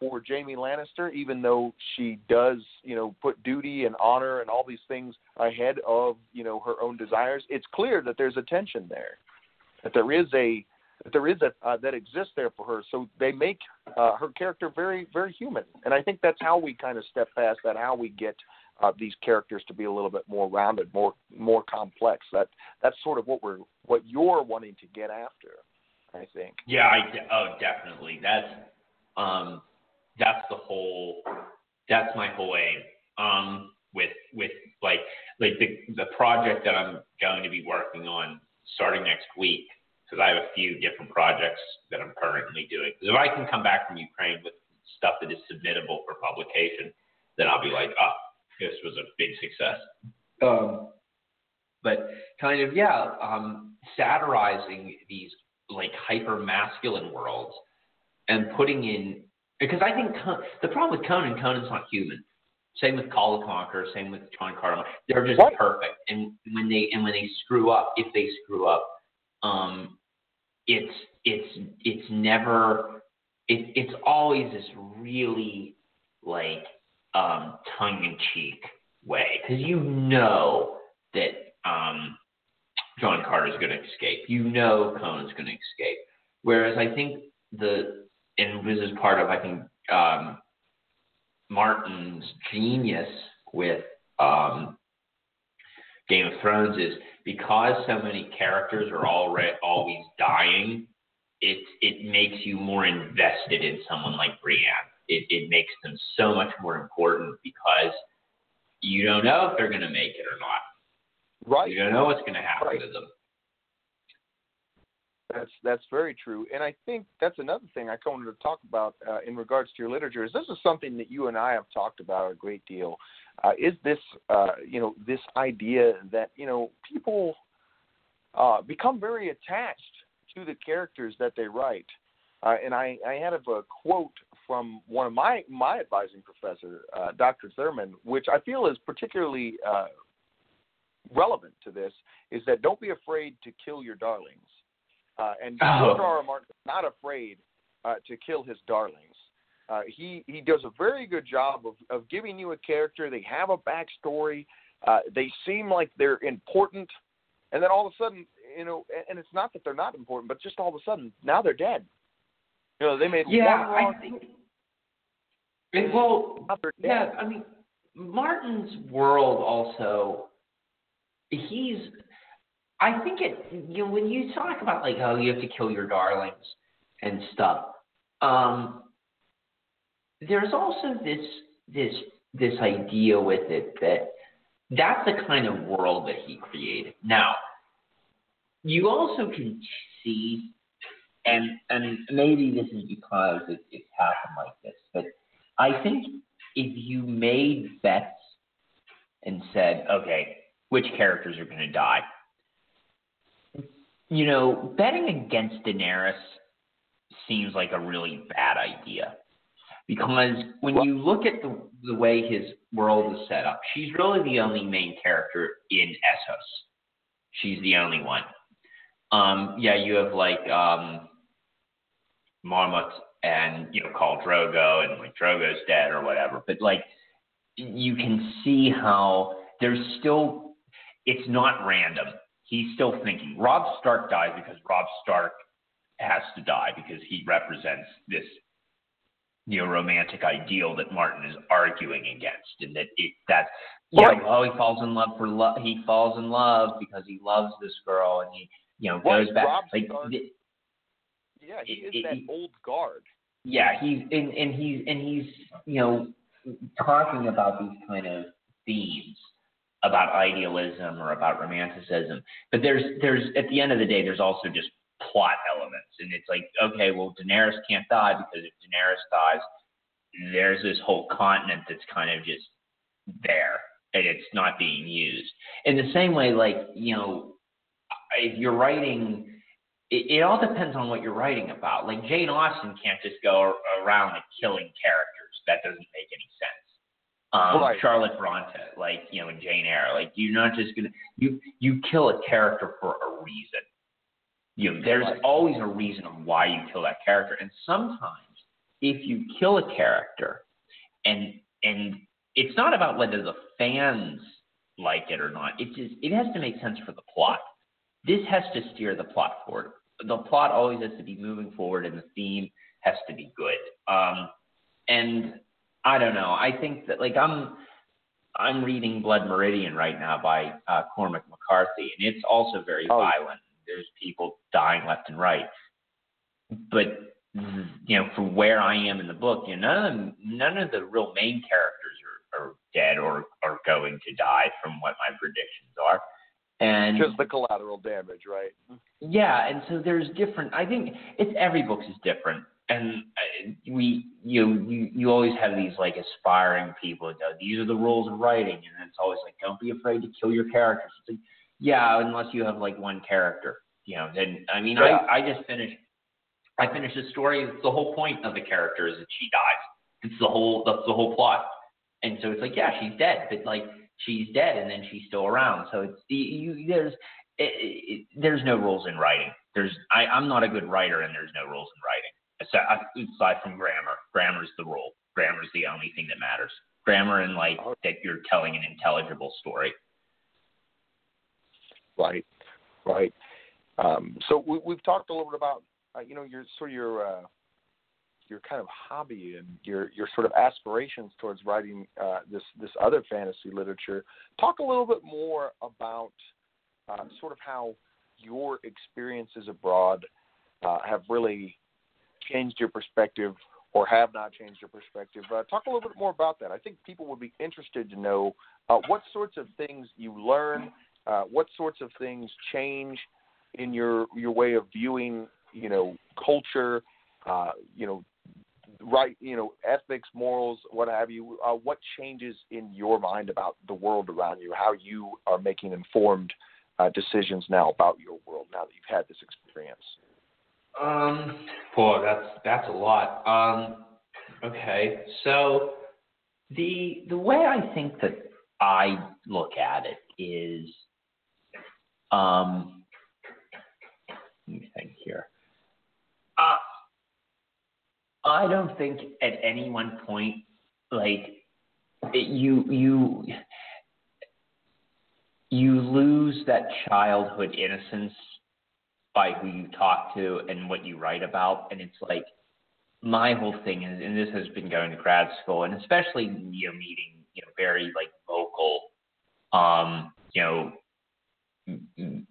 for Jaime Lannister, even though she does, you know, put duty and honor and all these things ahead of, you know, her own desires. It's clear that there's a tension there, that there is a that there is a uh, that exists there for her. So they make uh, her character very very human, and I think that's how we kind of step past that, how we get uh, these characters to be a little bit more rounded, more more complex. That that's sort of what we're what you're wanting to get after. I think. Yeah, I oh definitely. That's um, that's the whole. That's my whole aim. Um, with with like like the the project that I'm going to be working on starting next week because I have a few different projects that I'm currently doing. Because if I can come back from Ukraine with stuff that is submittable for publication, then I'll be like, oh, this was a big success. Um, but kind of yeah, um, satirizing these like hyper masculine worlds and putting in because I think the problem with Conan, Conan's not human. Same with Kull the Conqueror, same with John Carter. They're just what? perfect. And when they and when they screw up, if they screw up, um, it's it's it's never it, it's always this really like um, tongue in cheek way because you know that um, John Carter's going to escape. You know Conan's going to escape. Whereas I think the and this is part of I think um, Martin's genius with um, Game of Thrones is because so many characters are already always dying. It it makes you more invested in someone like Brienne. It it makes them so much more important because you don't know if they're going to make it or not. Right. You don't know what's going to happen right. to them. That's that's very true, and I think that's another thing I wanted to talk about uh, in regards to your literature. Is this is something that you and I have talked about a great deal? Uh, is this uh, you know this idea that you know people uh, become very attached to the characters that they write? Uh, and I, I had a quote from one of my my advising professor, uh, Dr. Thurman, which I feel is particularly relevant to this, is that don't be afraid to kill your darlings. Uh, and Oh. R. R. Martin is not afraid uh, to kill his darlings. Uh, he he does a very good job of of giving you a character. They have a backstory. Uh, they seem like they're important, and then all of a sudden, you know, and, and it's not that they're not important, but just all of a sudden now they're dead. You know, they made Yeah, one wrong I think. It, well, now they're dead. yeah, I mean, Martin's world also. He's. I think it. You know, when you talk about like, oh, you have to kill your darlings and stuff. Um, there's also this this this idea with it that that's the kind of world that he created. Now, you also can see, and and maybe this is because it, it's happened like this, but I think if you made bets and said, okay, which characters are going to die, you know, betting against Daenerys seems like a really bad idea. Because when you look at the, the way his world is set up, she's really the only main character in Essos. She's the only one. Um, yeah, you have like um, Mormont and you know Khal Drogo, and like Drogo's dead or whatever. But like, you can see how there's still it's not random. He's still thinking. Robb Stark dies because Robb Stark has to die because he represents this you know romantic ideal that Martin is arguing against, and that it that yeah, Right. oh, he falls in love for love. He falls in love because he loves this girl, and he you know goes Right, back. Robb like, Stark- th- Yeah, he is it- that it- old guard. yeah, he's and and he's and he's you know talking about these kind of themes about idealism or about romanticism. But there's there's at the end of the day, there's also just plot elements, and it's like okay, well Daenerys can't die because if Daenerys dies, there's this whole continent that's kind of just there and it's not being used. In the same way, like you know, if you're writing it, it all depends on what you're writing about. Like Jane Austen can't just go around killing characters. That doesn't make any sense. Um, Right. Charlotte Bronte, like you know, in Jane Eyre, like you're not just gonna you you kill a character for a reason. You know, there's Right. always a reason of why you kill that character, and sometimes if you kill a character, and and it's not about whether the fans like it or not. It just it has to make sense for the plot this has to steer the plot forward. The plot always has to be moving forward, and the theme has to be good. Um, and I don't know. I think that like I'm I'm reading Blood Meridian right now by uh, Cormac McCarthy, and it's also very Oh. violent. There's people dying left and right. But you know, from where I am in the book, you know, none of them, none of the real main characters are, are dead or are going to die, from what my predictions are. And Just the collateral damage, right? yeah, and so there's different. I think it's every book is different, and uh, we you know, you you always have these like aspiring people that go, these are the rules of writing, and it's always like, don't be afraid to kill your characters. It's like, yeah, unless you have like one character, you know. Then I mean, Yeah. I I just finished. I finished a story. The whole point of the character is that she dies. It's the whole that's the whole plot, and so it's like, yeah, she's dead, but like she's dead, and then she's still around. So it's you, you there's it, it, there's no rules in writing. There's I, I'm not a good writer, and there's no rules in writing. Aside, aside from grammar, grammar's the rule. Grammar's the only thing that matters. Grammar and like that you're telling an intelligible story. Right, right. Um, so we, we've talked a little bit about, uh, you know, your sort of your uh, your kind of hobby and your your sort of aspirations towards writing uh, this this other fantasy literature. Talk a little bit more about uh, sort of how your experiences abroad uh, have really changed your perspective or have not changed your perspective. Uh, talk a little bit more about that. I think people would be interested to know uh, what sorts of things you learn, uh, what sorts of things change in your your way of viewing, you know, culture, uh, you know, right, you know, ethics, morals, what have you. Uh, what changes in your mind about the world around you? How you are making informed uh, decisions now about your world now that you've had this experience. Um, boy, that's that's a lot. Um, Okay, so the the way I think that I look at it is, um, let me think here. Uh, I don't think at any one point, like you you you lose that childhood innocence by who you talk to and what you write about, and it's like my whole thing is, and this has been going to grad school, and especially you know meeting you know very like vocal, um, you know,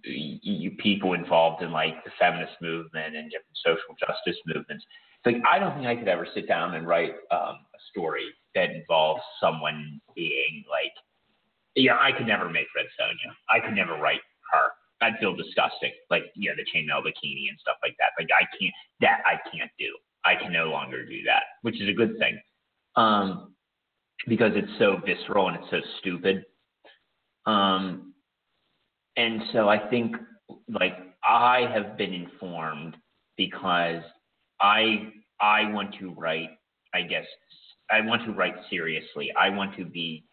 you people involved in like the feminist movement and different social justice movements. It's like I don't think I could ever sit down and write um, a story that involves someone being like, yeah, I could never make Red Sonja. I could never write. I'd feel disgusting, like yeah, the chainmail bikini and stuff like that. Like I can't, that I can't do. I can no longer do that, which is a good thing, um, because it's so visceral and it's so stupid. Um, and so I think like I have been informed because I I want to write. I guess I want to write seriously. I want to be.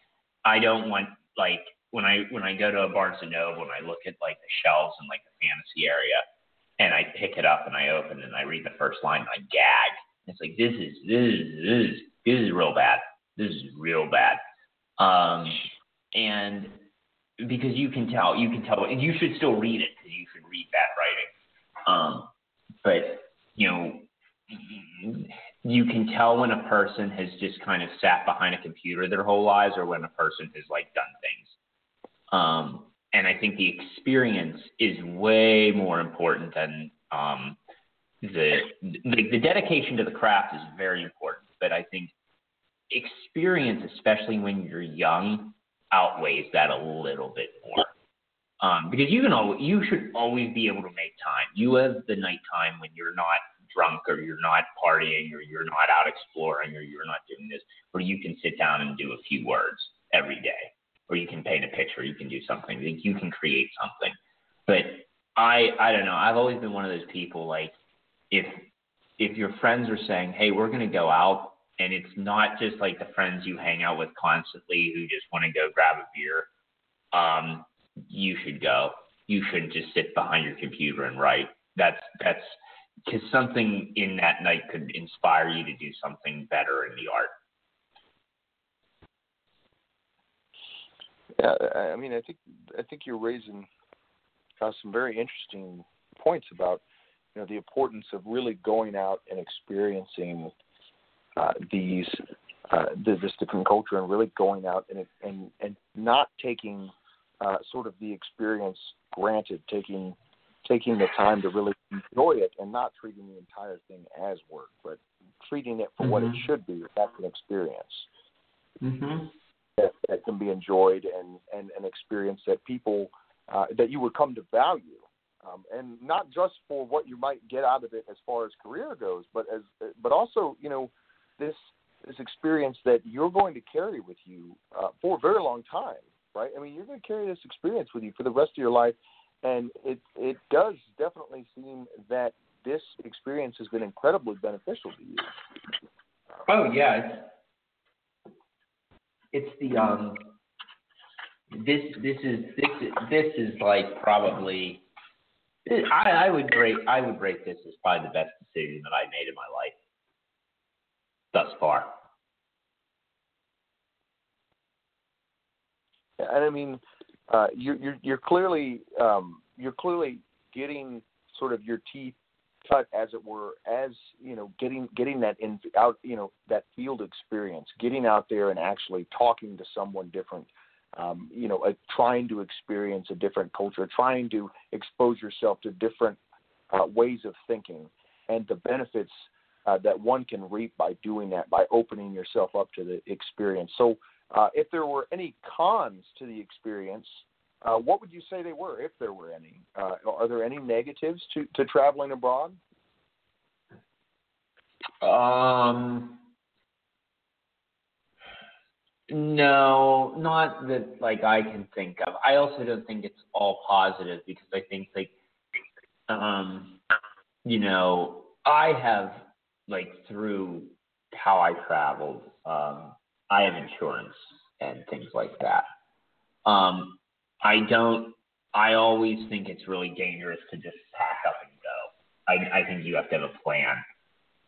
I don't want like when I when I go to a Barnes and Noble and I look at like the shelves in like the fantasy area and I pick it up and I open it and I read the first line and I gag. It's like this is this is this is this is real bad. This is real bad. Um, and because you can tell, you can tell, and you should still read it because you should read that writing. Um, but you know, you can tell when a person has just kind of sat behind a computer their whole lives, or when a person has like done things. Um, and I think the experience is way more important than um, the, the the dedication to the craft is very important. But I think experience, especially when you're young, outweighs that a little bit more. Um, because you can always, you should always be able to make time. You have the nighttime when you're not drunk or you're not partying or you're not out exploring or you're not doing this, where you can sit down and do a few words every day or you can paint a picture, you can do something, you can create something. But I I don't know. I've always been one of those people like if if your friends are saying, "Hey, we're going to go out," and it's not just like the friends you hang out with constantly who just want to go grab a beer, um, you should go. You shouldn't just sit behind your computer and write. That's that's because something in that night could inspire you to do something better in the art. Yeah, I mean, I think I think you're raising uh, some very interesting points about you know the importance of really going out and experiencing uh, these uh, this different culture and really going out and and and not taking uh, sort of the experience granted, taking taking the time to really enjoy it and not treating the entire thing as work, but treating it for mm-hmm. what it mm-hmm. should be. That's an experience. Mm-hmm that, that can be enjoyed and, and an experience that people uh, that you would come to value, um, and not just for what you might get out of it as far as career goes, but as but also you know this this experience that you're going to carry with you uh, for a very long time, right? I mean, you're going to carry this experience with you for the rest of your life, and it it does definitely seem that this experience has been incredibly beneficial to you. Oh yeah, it's the um this this is this this is like probably I, I would rate I would rate this as probably the best decision that I made in my life thus far. And I mean, uh, you're, you're you're clearly um, you're clearly getting sort of your teeth cut, as it were, as you know, getting getting that in out, you know, that field experience, getting out there and actually talking to someone different, um, you know, uh, trying to experience a different culture, trying to expose yourself to different uh, ways of thinking, and the benefits uh, that one can reap by doing that, by opening yourself up to the experience. So, uh, if there were any cons to the experience, uh, what would you say they were, if there were any? Uh, are there any negatives to, to traveling abroad? Um, no, not that like I can think of. I also don't think it's all positive because I think like, um, you know, I have like through how I traveled, um, I have insurance and things like that. Um, I don't. I always think it's really dangerous to just pack up and go. I, I think you have to have a plan.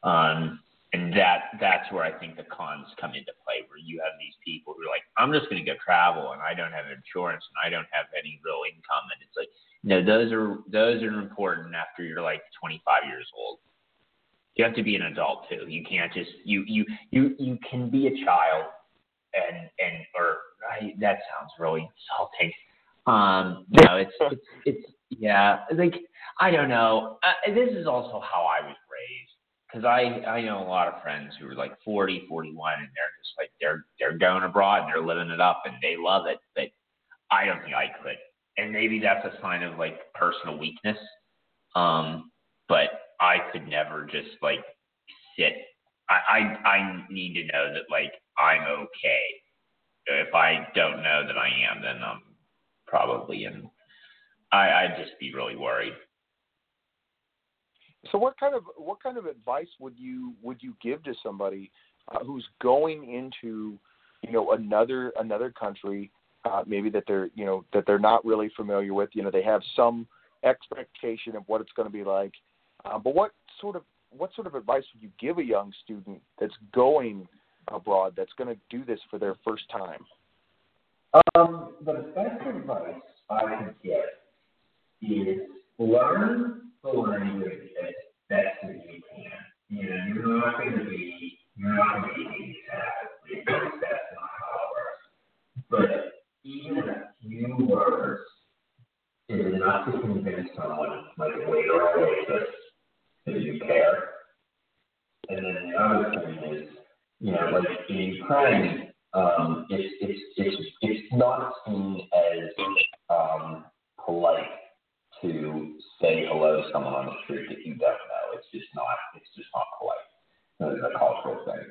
Um, and that that's where I think the cons come into play, where you have these people who are like, I'm just going to go travel, and I don't have insurance, and I don't have any real income, and it's like, no, those are those are important after you're like 25 years old. You have to be an adult too. You can't just you you you you can be a child, and and or I, that sounds really insulting. Um, no, it's it's it's yeah, like I don't know. Uh, this is also how I was raised because I I know a lot of friends who are like 40, 41, and they're just like they're they're going abroad and they're living it up and they love it, but I don't think I could. And maybe that's a sign of like personal weakness. Um, but I could never just like sit. I I, I need to know that like I'm okay. If I don't know that I am, then I'm probably and I I'd just be really worried. So what kind of what kind of advice would you would you give to somebody uh, who's going into you know another another country uh, maybe that they're you know that they're not really familiar with? You know they have some expectation of what it's going to be like. Uh, but what sort of what sort of advice would you give a young student that's going abroad that's going to do this for their first time um, the best advice I can give is learn the language as best as you can. You know, you're not going to be, you're not going to be exact because that's not how it works. But even a few words is enough to convince someone, like a waiter or waitress, that you care. And then the other thing is, you know, like in Ukraine, um, it's it's it's it's not seen as um, polite to say hello to someone on the street that you don't know. It's just not. It's just not polite. It's a cultural thing.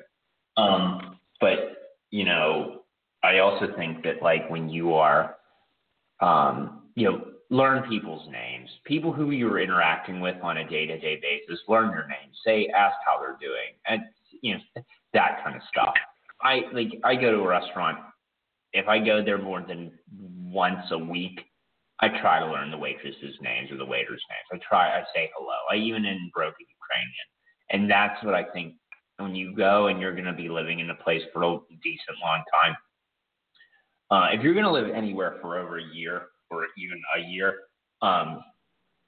Um, but you know, I also think that like when you are, um, you know, learn people's names. People who you're interacting with on a day-to-day basis, learn their names. Say, ask how they're doing, and you know that kind of stuff. I like I go to a restaurant. If I go there more than once a week, I try to learn the waitresses' names or the waiters' names. I try. I say hello. I even in broken Ukrainian, and that's what I think. When you go and you're going to be living in a place for a decent long time, uh, if you're going to live anywhere for over a year or even a year, um,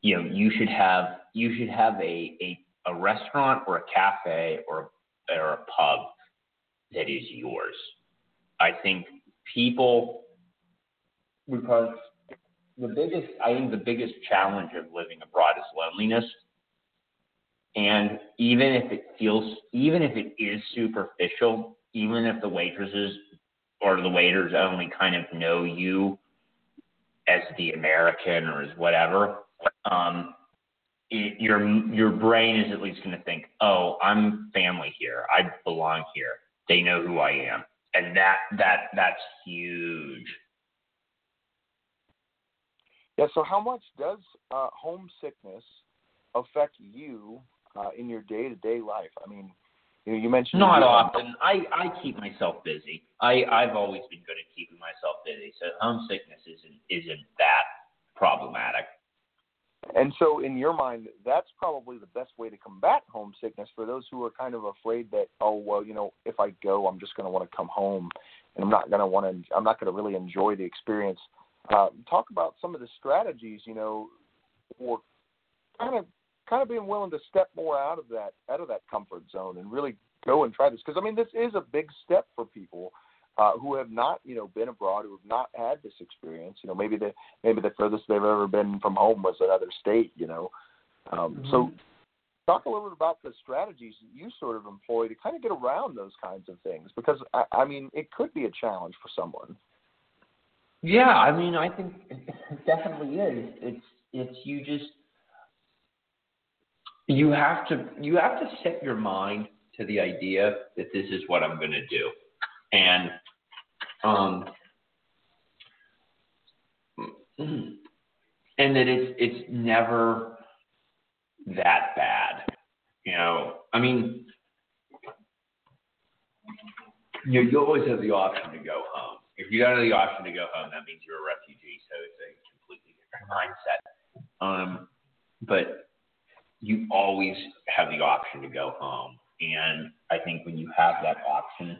you know you should have you should have a a, a restaurant or a cafe or or a pub that is yours. I think people because the biggest, I think the biggest challenge of living abroad is loneliness. And even if it feels, even if it is superficial, even if the waitresses or the waiters only kind of know you as the American or as whatever, um, it, your your brain is at least going to think, oh, I'm family here. I belong here. They know who I am, and that that that's huge. Yeah. So, how much does uh, homesickness affect you uh, in your day-to-day life? I mean, you know, you mentioned not often. I I keep myself busy. I I've always been good at keeping myself busy. So homesickness isn't isn't that problematic. And so, in your mind, that's probably the best way to combat homesickness for those who are kind of afraid that, oh, well, you know, if I go, I'm just going to want to come home, and I'm not going to want to, I'm not going to really enjoy the experience. Uh, talk about some of the strategies, you know, for kind of kind of being willing to step more out of that out of that comfort zone and really go and try this because I mean this is a big step for people uh, who have not you know been abroad who have not had this experience. You know maybe the maybe the furthest they've ever been from home was another state. You know, um, mm-hmm. so talk a little bit about the strategies that you sort of employ to kind of get around those kinds of things because I, I mean it could be a challenge for someone. Yeah, I mean, I think it definitely is. It's it's you just you have to you have to set your mind to the idea that this is what I'm going to do, and um, and that it's it's never that bad. You know, I mean, you know, you always have the option to go home. If you don't have the option to go home, that means you're a refugee. So it's a completely different mindset. Um, but you always have the option to go home. And I think when you have that option,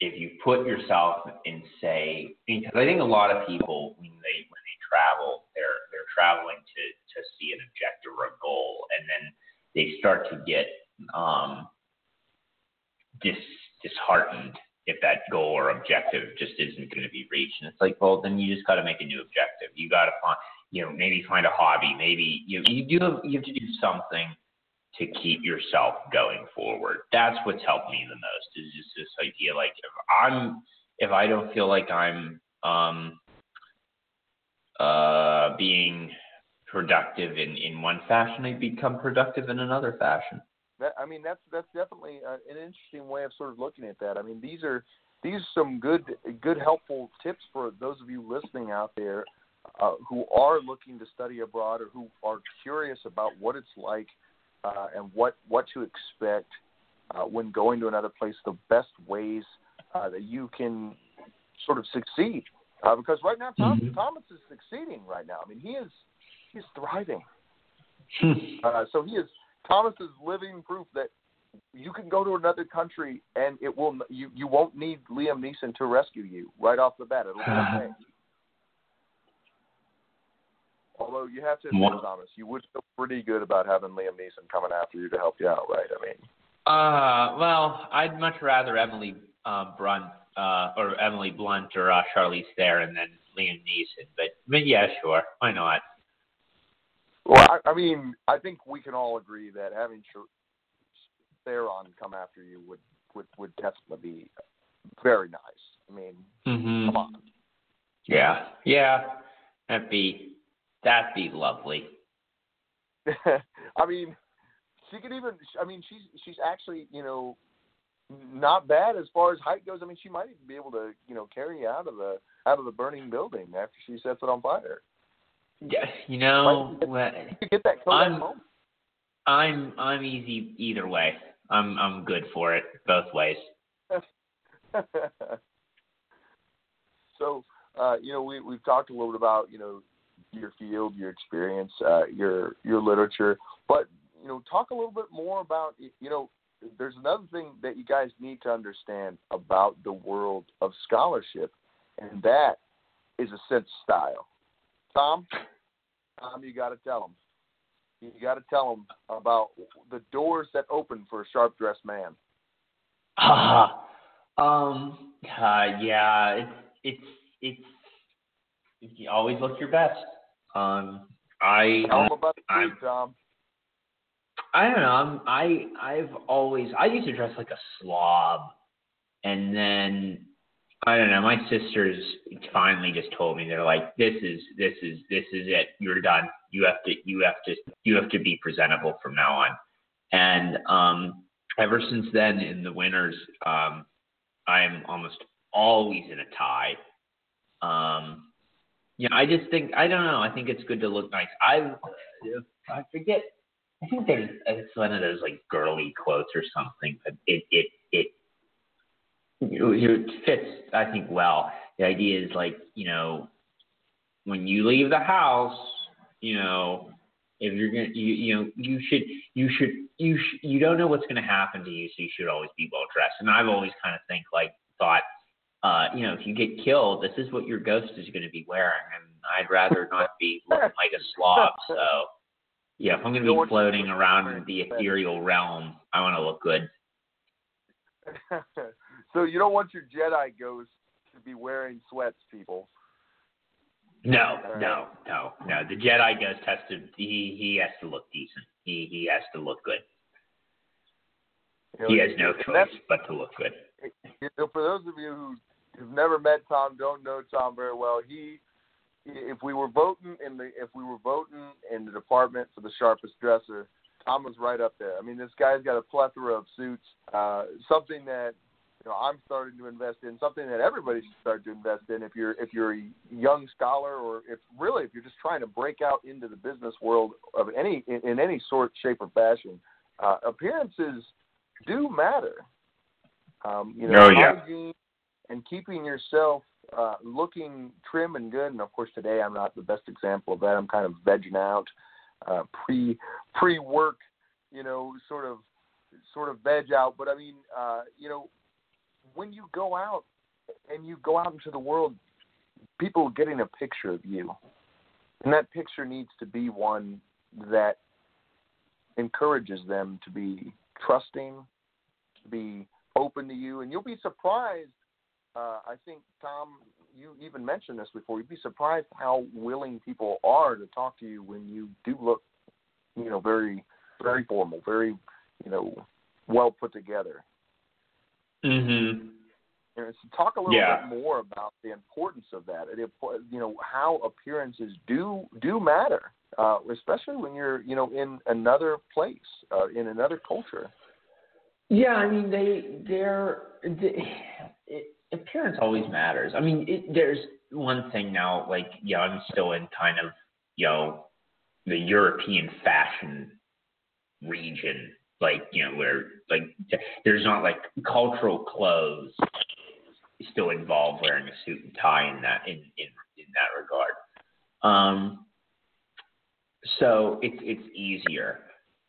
if you put yourself in say because I think a lot of people when they when they travel, they're they're traveling to to see an objective or a goal and then they start to get um dis disheartened if that goal or objective just isn't going to be reached. And it's like, well, then you just got to make a new objective. You got to find, you know, maybe find a hobby. Maybe you you do have, you have to do something to keep yourself going forward. That's what's helped me the most is just this idea like if I'm if I don't feel like I'm um uh being productive in in one fashion, I become productive in another fashion. That, I mean, that's that's definitely uh, an interesting way of sort of looking at that. I mean, these are these are some good good helpful tips for those of you listening out there uh, who are looking to study abroad or who are curious about what it's like uh, and what what to expect uh, when going to another place. The best ways uh, that you can sort of succeed. Uh, because right now, Tom, Mhm. Thomas is succeeding right now. I mean, he is he's thriving. Hmm. Uh, so he is Thomas is living proof that you can go to another country and it will you you won't need Liam Neeson to rescue you right off the bat. It'll be okay. Although you have to admit, What? Thomas, you would feel pretty good about having Liam Neeson coming after you to help you out, right? I mean, Uh, well, I'd much rather Emily uh, Brunt uh, or Emily Blunt or uh, Charlize Theron than Liam Neeson. But, but yeah, sure, why not? well, I, I mean, I think we can all agree that having Sh- Theron come after you would would would definitely be very nice. I mean, Mm-hmm. come on. Yeah, yeah, that'd be that'd be lovely. I mean, she could even. I mean, she's she's actually you know not bad as far as height goes. I mean, she might even be able to you know carry you out of the out of the burning building after she sets it on fire. Yeah, you know, You get that I'm- home. I'm I'm easy either way. I'm I'm good for it both ways. so uh, you know we we've talked a little bit about you know your field, your experience, uh, your your literature, but you know talk a little bit more about you know there's another thing that you guys need to understand about the world of scholarship, and that is a sense of style. Tom, Tom, you got to tell them. You got to tell them about the doors that open for a sharp dressed man. Ah, um, uh, yeah, it's it's it's you always look your best. Um, I Tell them about the I'm- truth, Tom. I don't know. I'm, I I've always I used to dress like a slob, and then I don't know. My sisters finally just told me they're like, "This is this is this is it. You're done. You have to you have to you have to be presentable from now on." And um, ever since then, in the winters, um, I'm almost always in a tie. Um, yeah, I just think I don't know. I think it's good to look nice. I I forget I think they it's one of those like girly quotes or something, but it it it it fits I think well. The idea is like you know when you leave the house, you know if you're gonna you you know you should you should you sh- you don't know what's gonna happen to you, so you should always be well dressed. And I've always kind of think like thought. Uh, you know, if you get killed, this is what your ghost is going to be wearing, and I'd rather not be looking like a slob. So, yeah, if I'm going to be floating around the ethereal realm, I want to look good. so you don't want your Jedi ghost to be wearing sweats, people. No, right. no, no, no. The Jedi ghost has to. He he has to look decent. He he has to look good. You know, He has no choice but to look good. you know, for those of you who have never met Tom, don't know Tom very well. He, if we were voting in the if we were voting in the department for the sharpest dresser, Tom was right up there. I mean, this guy's got a plethora of suits. Uh, something that you know I'm starting to invest in. Something that everybody should start to invest in. If you're if you're a young scholar, or if really if you're just trying to break out into the business world of any in, in any sort, shape, or fashion, uh, appearances do matter. Um, you know, Oh, yeah. hygiene and keeping yourself uh, looking trim and good. And of course, today I'm not the best example of that. I'm kind of vegging out, uh, pre pre work, you know, sort of sort of veg out. But I mean, uh, you know, when you go out and you go out into the world, people are getting a picture of you, and that picture needs to be one that encourages them to be trusting, to be open to you, and you'll be surprised. Uh, I think Tom, you even mentioned this before. You'd be surprised how willing people are to talk to you when you do look, you know, very, very formal, very, you know, well put together. Mhm. You know, so talk a little Yeah. bit more about the importance of that. and, You know how appearances do do matter, uh, especially when you're you know in another place, uh, in another culture. Yeah, I mean they they're they, it, appearance always matters. I mean, it, there's one thing now, like yeah, I'm still in kind of you know the European fashion region, like you know where like there's not like cultural clothes still involved wearing a suit and tie in that in in in that regard. Um, so it's it's easier,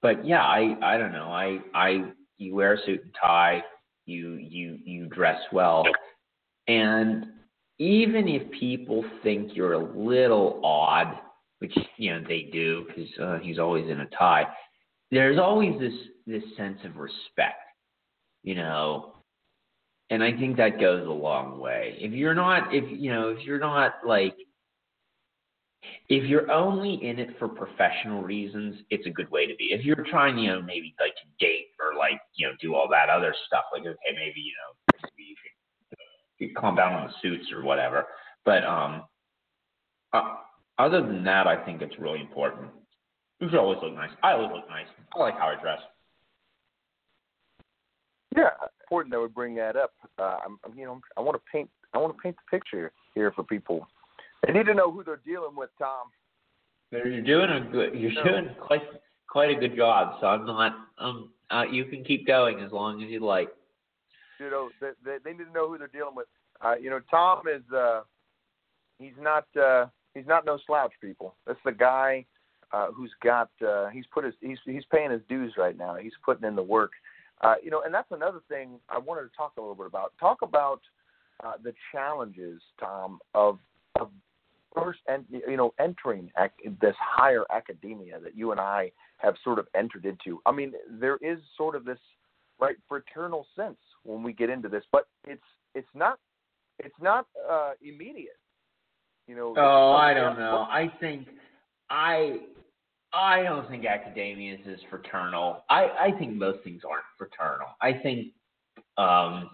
but yeah, I I don't know, I I you wear a suit and tie, you you you dress well, and even if people think you're a little odd, which you know they do because uh, he's always in a tie, there's always this this sense of respect, you know, and I think that goes a long way. If you're not, if you know, if you're not like if you're only in it for professional reasons, it's a good way to be. If you're trying, you know, maybe like to date like, you know, do all that other stuff, like okay, maybe you know, maybe you should, you calm down on the suits or whatever. But um, uh, other than that, I think it's really important. You should always look nice. I always look nice. I like how I dress. Yeah, important that we bring that up. Uh, I'm, I'm- you know, I want to paint. I want to paint the picture here for people. They need to know who they're dealing with, Tom. You're doing a good. You're No. doing quite quite a good job. So I'm not. Um. Uh, you can keep going as long as you like. You know, they, they, need to know who they're dealing with. Uh, you know, Tom is. Uh, he's not. Uh, he's not no slouch, people. That's the guy uh, who's got. Uh, he's put his. He's he's paying his dues right now. He's putting in the work. Uh, you know, and that's another thing I wanted to talk a little bit about. Talk about uh, the challenges, Tom, of of first and you know entering ac- this higher academia that you and I have sort of entered into. I mean, there is sort of this right fraternal sense when we get into this, but it's it's not it's not uh, immediate. You know. Oh, I don't know. I think I I don't think academia is as fraternal. I I think most things aren't fraternal. I think um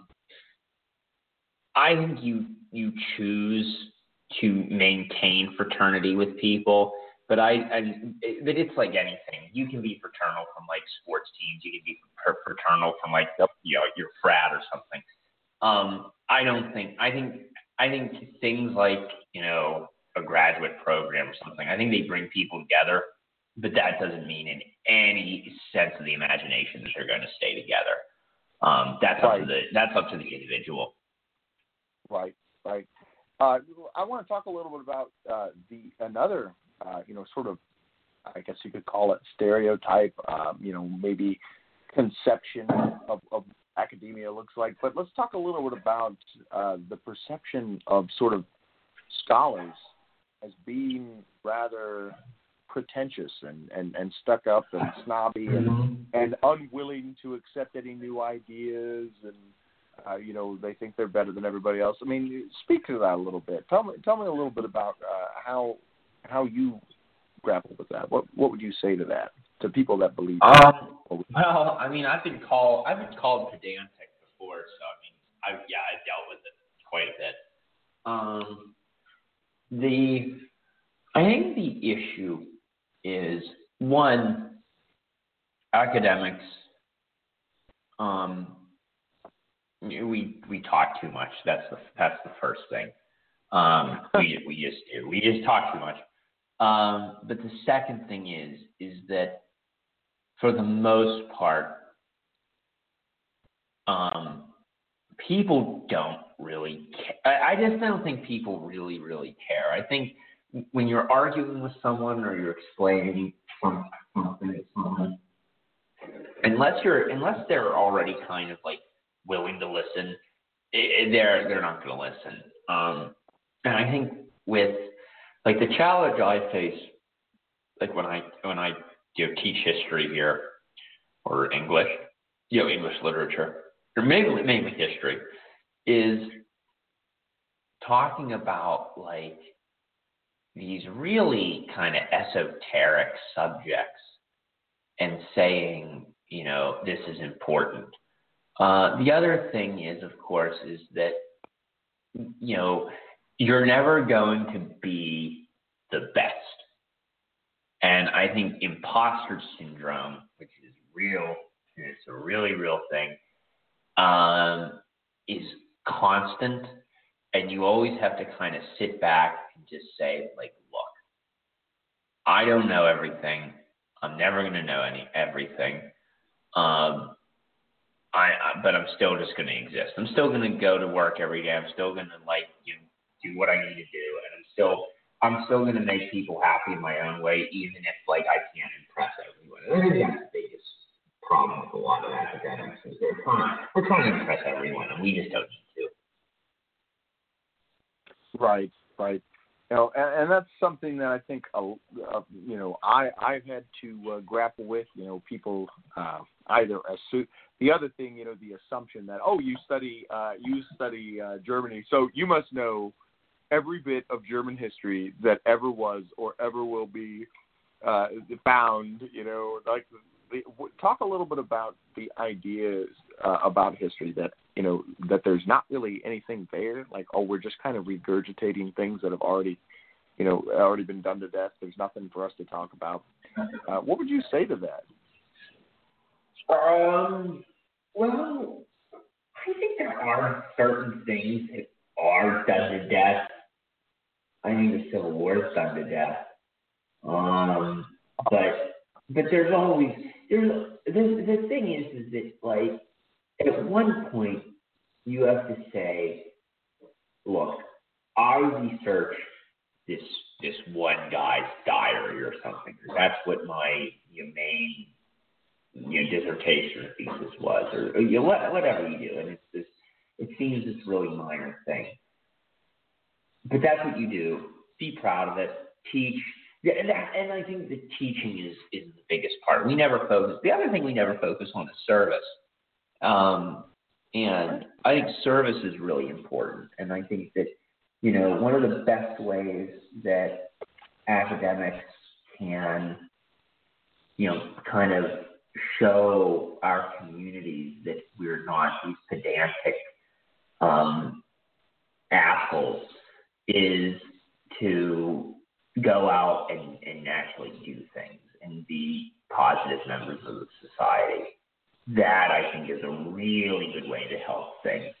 I think you you choose to maintain fraternity with people, but I and but it's like anything. You can be fraternal from like sports teams. You can be fraternal from like you know your frat or something. Um, I don't think. I think. I think things like you know a graduate program or something. I think they bring people together, but that doesn't mean in any sense of the imagination that they're going to stay together. Um, that's up to the that's up to the individual. Right, right. Uh, I want to talk a little bit about uh, the another, uh, you know, sort of, I guess you could call it stereotype, um, you know, maybe conception of, of academia looks like. But let's talk a little bit about uh, the perception of sort of scholars as being rather pretentious and, and, and stuck up and snobby and, and unwilling to accept any new ideas and uh, you know they think they're better than everybody else. I mean, speak to that a little bit. Tell me tell me a little bit about uh, how how you grapple with that. What what would you say to that to people that believe? Um, well, I mean, I've been called I've been called pedantic before, so I mean, I yeah, I've dealt with it quite a bit. Um, the I think the issue is one academics. Um, we we talk too much. That's the that's the first thing. Um, we we just do. We just talk too much. Um, but the second thing is is that for the most part, um, people don't really care. I, I just don't think people really, really care. I think when you're arguing with someone or you're explaining something to someone, unless you're unless they're already kind of like willing to listen, it, they're they're not going to listen. Um, and I think with like the challenge I face, like when I when I you know, teach history here or English, you know, English literature, or mainly mainly history, is talking about like these really kind of esoteric subjects and saying, you know, this is important. Uh, the other thing is, of course, is that, you know, you're never going to be the best. And I think imposter syndrome, which is real, it's a really real thing, um, is constant. And you always have to kind of sit back and just say, like, look, I don't know everything. I'm never going to know any everything. Um, I, I, but I'm still just going to exist. I'm still going to go to work every day. I'm still going to like you know, do what I need to do, and I'm still I'm still going to make people happy in my own way, even if like I can't impress everyone. I think that's the biggest problem with a lot of academics is they're trying we're trying to impress everyone, and we just don't need to. Right, right. You know, and, and that's something that I think, uh, uh, you know, I I've had to uh, grapple with. You know, people uh, either assume the other thing, you know, the assumption that oh, you study uh, you study uh, Germany, so you must know every bit of German history that ever was or ever will be uh, found. You know, like the, talk a little bit about the ideas uh, about history that you know that there's not really anything there. Like oh, we're just kind of regurgitating things that have already you know already been done to death. There's nothing for us to talk about. Uh, what would you say to that? Um, well, I think there are certain things that are done to death. I think the Civil War is done to death. Um, but but there's always there's the the thing is is that like at one point you have to say, look, I researched this this one guy's diary or something. That's what my your main you know, dissertation or thesis was, or, or you know, whatever you do. And it's this, it seems this really minor thing. But that's what you do. Be proud of it. Teach. And, that, and I think the teaching is is the biggest part. We never focus. The other thing we never focus on is service. Um, and I think service is really important. And I think that you know one of the best ways that academics can you know kind of show our communities that we're not these pedantic um, assholes is to go out and, and actually do things and be positive members of the society. That I think is a really good way to help things.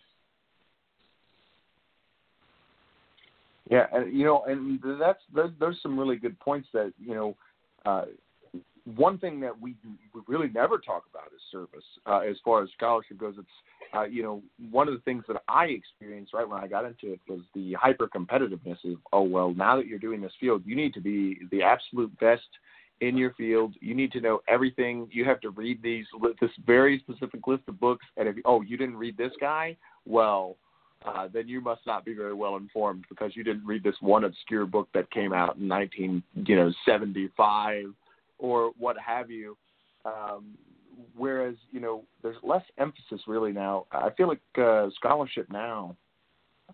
Yeah, you know, and that's those some really good points that you know uh, one thing that we, we really never talk about is service uh, as far as scholarship goes. It's uh, you know one of the things that I experienced right when I got into it was the hyper competitiveness of oh well now that you're doing this field you need to be the absolute best in your field. You need to know everything. You have to read these this very specific list of books. And if oh you didn't read this guy, well uh, then you must not be very well informed because you didn't read this one obscure book that came out in 19 you know 75 or what have you. Um, whereas you know there's less emphasis really now. I feel like uh, scholarship now,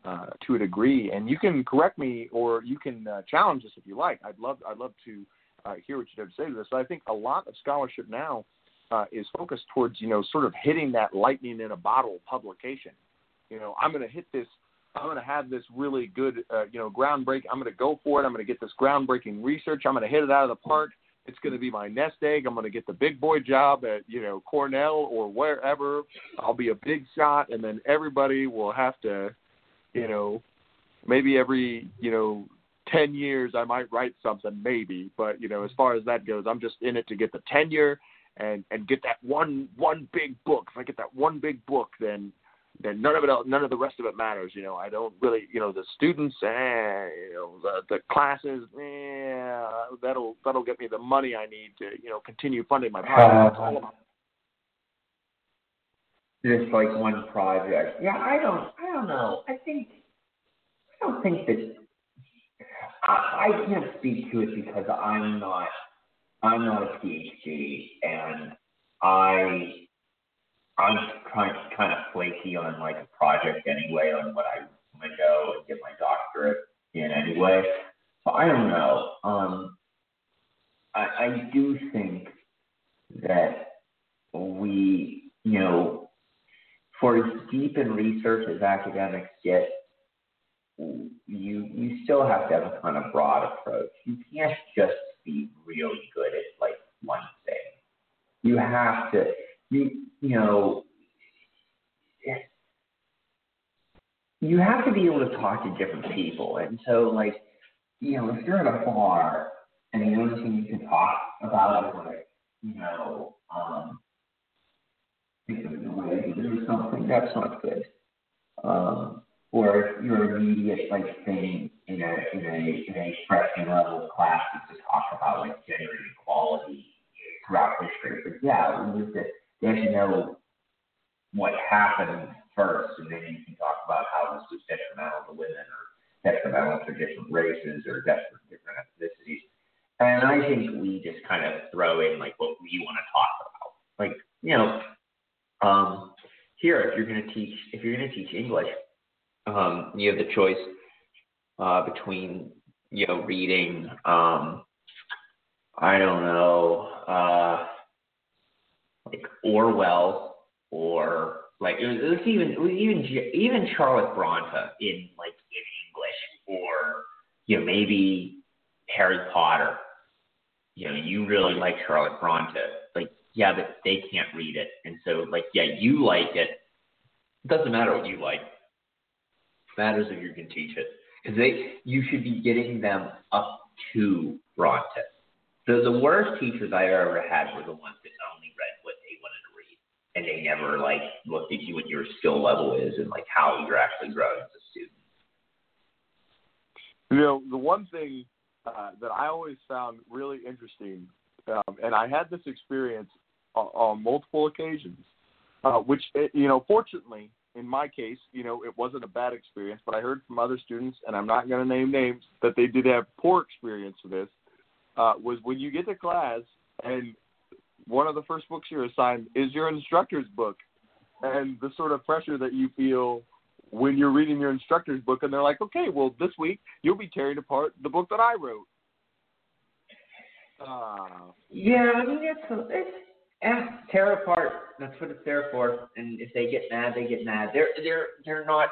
uh, to a degree, and you can correct me or you can uh, challenge us if you like. I'd love I'd love to uh, hear what you have to say to this. But I think a lot of scholarship now uh, is focused towards you know sort of hitting that lightning in a bottle publication. You know, I'm going to hit this. I'm going to have this really good, uh, you know, groundbreak. I'm going to go for it. I'm going to get this groundbreaking research. I'm going to hit it out of the park it's going to be my nest egg. I'm going to get the big boy job at you know Cornell or wherever. I'll be a big shot, and then everybody will have to, you know, maybe every you know ten years I might write something, maybe. But you know, as far as that goes, I'm just in it to get the tenure and and get that one one big book. If I get that one big book, then then none of it, none of the rest of it matters. You know, I don't really, you know, the students, eh, you know, the the classes, yeah, that'll that'll get me the money I need to, you know, continue funding my project. It's all about just like one project. Yeah, I don't, I don't know. I think, I don't think that I, I can't speak to it because I'm not, I'm not a PhD, and I, I'm kind kind of flaky on like a project anyway on what I want to go and get my doctorate in anyway. So I don't know. Um, I, I do think that we, you know, for as deep in research as academics get, you you still have to have a kind of broad approach. You can't just be really good at like one thing. You have to you you know you have to be able to talk to different people. And so like you know, if you're at a bar and the only thing you can talk about is like, you know, um, do something, that's not good. Um, or your immediate like thing in a in a in a freshman level class is to talk about like gender equality throughout history. But yeah, we need to they have to know what happened first, and then you can talk about how this was detrimental to women or detrimental to different races or different ethnicities. And I think we just kind of throw in like what we want to talk about. Like, you know, um, here, if you're going to teach, if you're going to teach English, um, you have the choice uh, between, you know, reading, um, I don't know, uh, like Orwell or like it was, it was even it was even even Charlotte Bronte in like in English or you know maybe Harry Potter. You know, you really like Charlotte Bronte, like yeah, but they can't read it. And so, like, yeah, you like it. It doesn't matter what you like. It matters if you can teach it. Because they, you should be getting them up to Bronte. So the worst teachers I ever had were the ones that only read what they wanted to read, and they never like looked at you what your skill level is and like how you're actually growing as a student. You know, the one thing uh, that I always found really interesting, um, and I had this experience on, on multiple occasions, uh, which eh, you know, fortunately, in my case, you know, it wasn't a bad experience. But I heard from other students, and I'm not going to name names, that they did have poor experience with this. Uh, was when you get to class and one of the first books you're assigned is your instructor's book, and the sort of pressure that you feel when you're reading your instructor's book, and they're like, okay, well, this week you'll be tearing apart the book that I wrote. Uh, yeah, I mean it's it's eh, tear apart. That's what it's there for. And if they get mad, they get mad. They're they're they're not.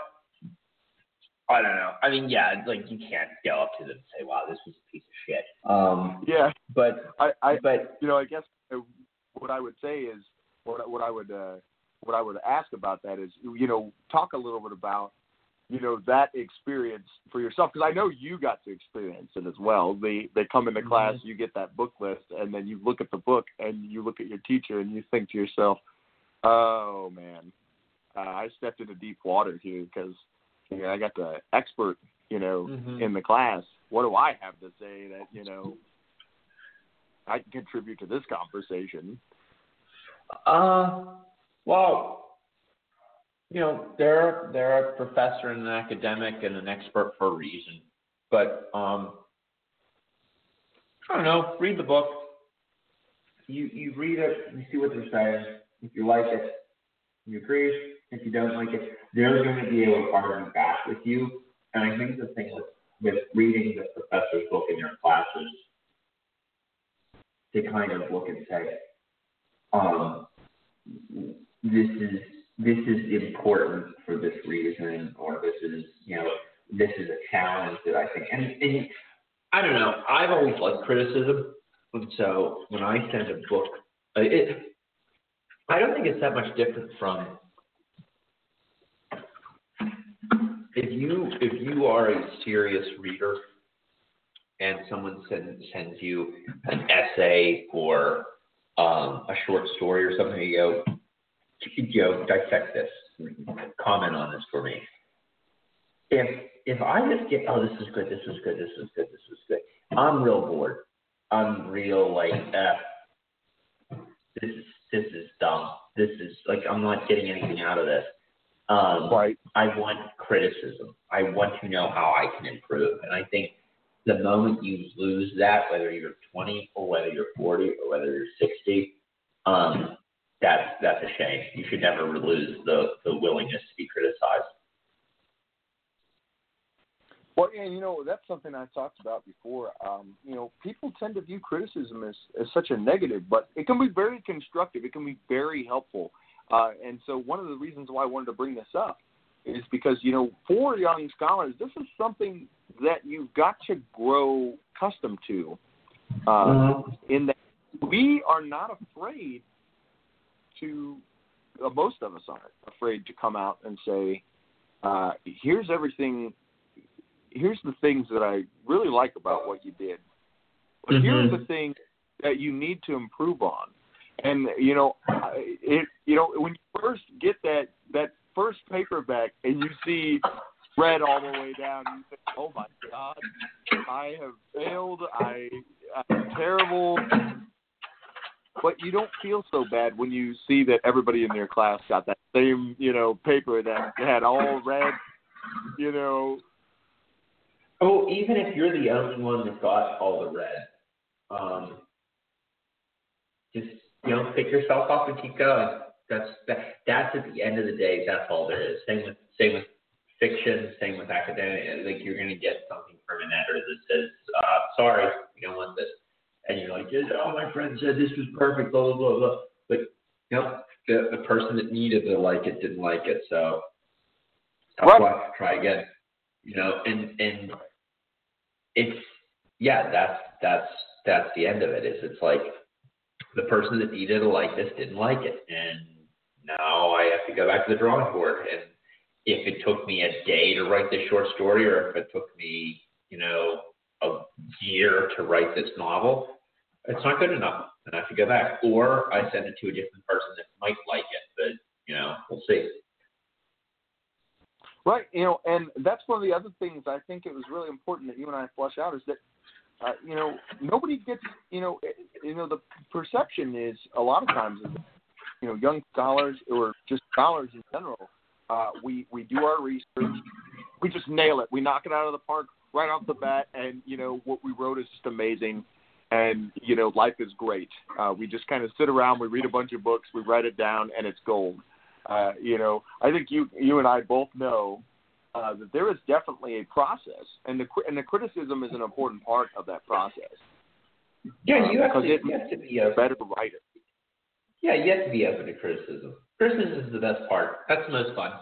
I don't know. I mean, yeah, like you can't go up to them and say, "Wow, this was a piece of shit." Um, yeah, but I, I, but you know, I guess what I would say is what what I would uh, what I would ask about that is you know talk a little bit about you know that experience for yourself because I know you got to experience it as well. They they come into mm-hmm. class, you get that book list, and then you look at the book and you look at your teacher and you think to yourself, "Oh man, uh, I stepped into deep water here because you know, I got the expert, you know, mm-hmm. in the class. What do I have to say that you know I can contribute to this conversation?" Uh, well, you know, they're they're a professor and an academic and an expert for a reason. But um, I don't know. Read the book. You you read it. You see what they're saying. If you like it, you agree. If you don't like it, they're going to be able to argue back with you. And I think the thing with with reading the professor's book in your classes, they kind of look and say, um, this is this is important for this reason, or this is, you know, this is a challenge that I think, and, and I don't know, I've always liked criticism, and so when I send a book, uh, it, I don't think it's that much different from if you if you are a serious reader and someone send, sends you an essay or um, a short story or something, you go, you know, dissect this. comment on this for me. If if I just get oh this is good this is good this is good this is good I'm real bored. I'm real like eh, this is this is dumb. This is like I'm not getting anything out of this. Um, right. I want criticism. I want to know how I can improve. And I think the moment you lose that, whether you're 20 or whether you're 40 or whether you're 60, um, that's that's a shame. You should never lose the the willingness to be criticized. Well, and you know that's something I talked about before. Um, you know, people tend to view criticism as, as such a negative, but it can be very constructive. It can be very helpful. Uh, and so, one of the reasons why I wanted to bring this up is because you know, for young scholars, this is something that you've got to grow accustomed to. Uh, mm-hmm. In that we are not afraid to uh, most of us aren't afraid to come out and say, uh, "Here's everything. Here's the things that I really like about what you did, but mm-hmm. here's the thing that you need to improve on." And you know, it you know when you first get that that first paperback and you see red all the way down, you think, "Oh my God, I have failed. I I'm terrible." but you don't feel so bad when you see that everybody in your class got that same, you know, paper that had all red, you know. Oh, even if you're the only one that got all the red, um, just you know, pick yourself up and keep going. That's that. That's at the end of the day. That's all there is. Same with same with fiction. Same with academic. Like you're going to get something from an editor that says, uh, "Sorry, we don't want this." and you're like, oh, my friend said this was perfect, blah, blah, blah, blah. But, you know, the, the person that needed to like it didn't like it. So, right. luck, try again. You know, and, and it's, yeah, that's, that's, that's the end of it is it's like the person that needed to like this didn't like it. And now I have to go back to the drawing board. And if it took me a day to write this short story or if it took me, you know, a year to write this novel, it's not good enough, and I have to go back. Or I send it to a different person that might like it, but you know, we'll see. Right, you know, and that's one of the other things I think it was really important that you and I flush out is that, uh, you know, nobody gets, you know, it, you know, the perception is a lot of times, you know, young scholars or just scholars in general, uh, we we do our research, we just nail it, we knock it out of the park right off the bat, and you know what we wrote is just amazing and you know life is great. Uh, we just kind of sit around, we read a bunch of books, we write it down, and it's gold. Uh, you know, I think you you and I both know uh, that there is definitely a process, and the and the criticism is an important part of that process. Yeah, you have, to, you have to be a better writer. Yeah, you have to be open to criticism. Criticism is the best part. That's the most fun.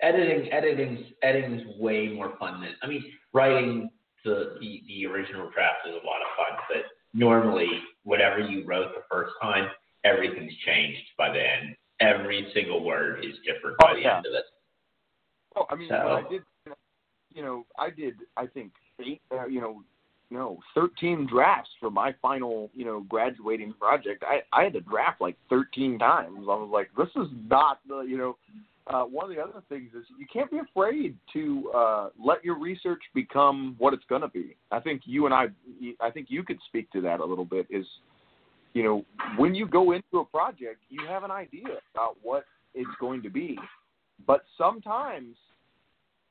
Editing, editing's editing's way more fun than I mean, writing the, the, the original draft is a lot of fun, but normally whatever you wrote the first time, everything's changed by the end. Every single word is different by oh, the yeah. end of it. Oh, I mean, so, I did, you know, I did, I think eight, uh, you know, no, thirteen drafts for my final, you know, graduating project. I I had to draft like thirteen times. I was like, this is not the, you know, uh, one of the other things is you can't be afraid to uh, let your research become what it's going to be. I think you and I, I think you could speak to that a little bit. Is you know when you go into a project, you have an idea about what it's going to be, but sometimes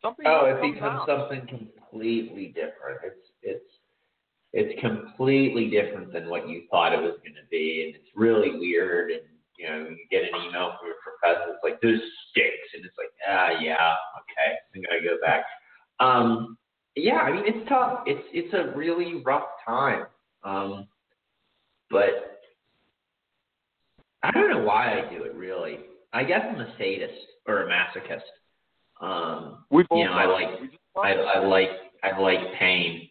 something. Oh, it becomes out. something completely different. It's it's it's completely different than what you thought it was going to be, and it's really weird and you know, you get an email from your professor, it's like, this stinks. And it's like, ah, yeah, okay, I'm going to go back. Um, yeah, I mean, it's tough. It's, it's a really rough time. Um, but I don't know why I do it really. I guess I'm a sadist or a masochist. Um, we both you know, I like, I, I like, I like pain.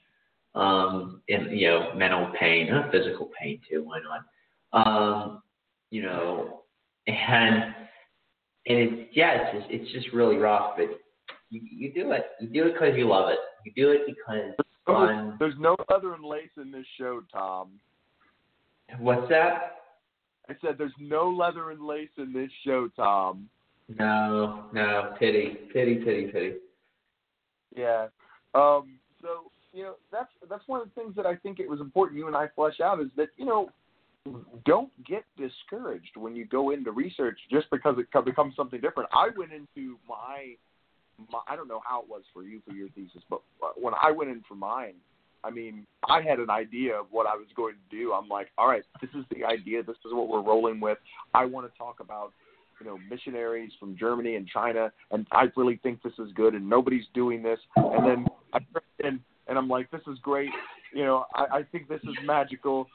Um, and you know, mental pain, physical pain too. Why not? Um, you know, and and it's yeah, it's just it's just really rough, but you, you do it. You do it because you love it. You do it because it's fun. There's no leather and lace in this show, Tom. What's that? I said there's no leather and lace in this show, Tom. No, no, pity, pity, pity, pity. Yeah. Um, so you know that's that's one of the things that I think it was important you and I flesh out is that you know don't get discouraged when you go into research just because it becomes something different. I went into my, my I don't know how it was for you for your thesis, but when I went in for mine, I mean, I had an idea of what I was going to do. I'm like, all right, this is the idea. This is what we're rolling with. I want to talk about, you know, missionaries from Germany and China, and I really think this is good, and nobody's doing this. And then I in, and I'm like, this is great. You know, I, I think this is magical.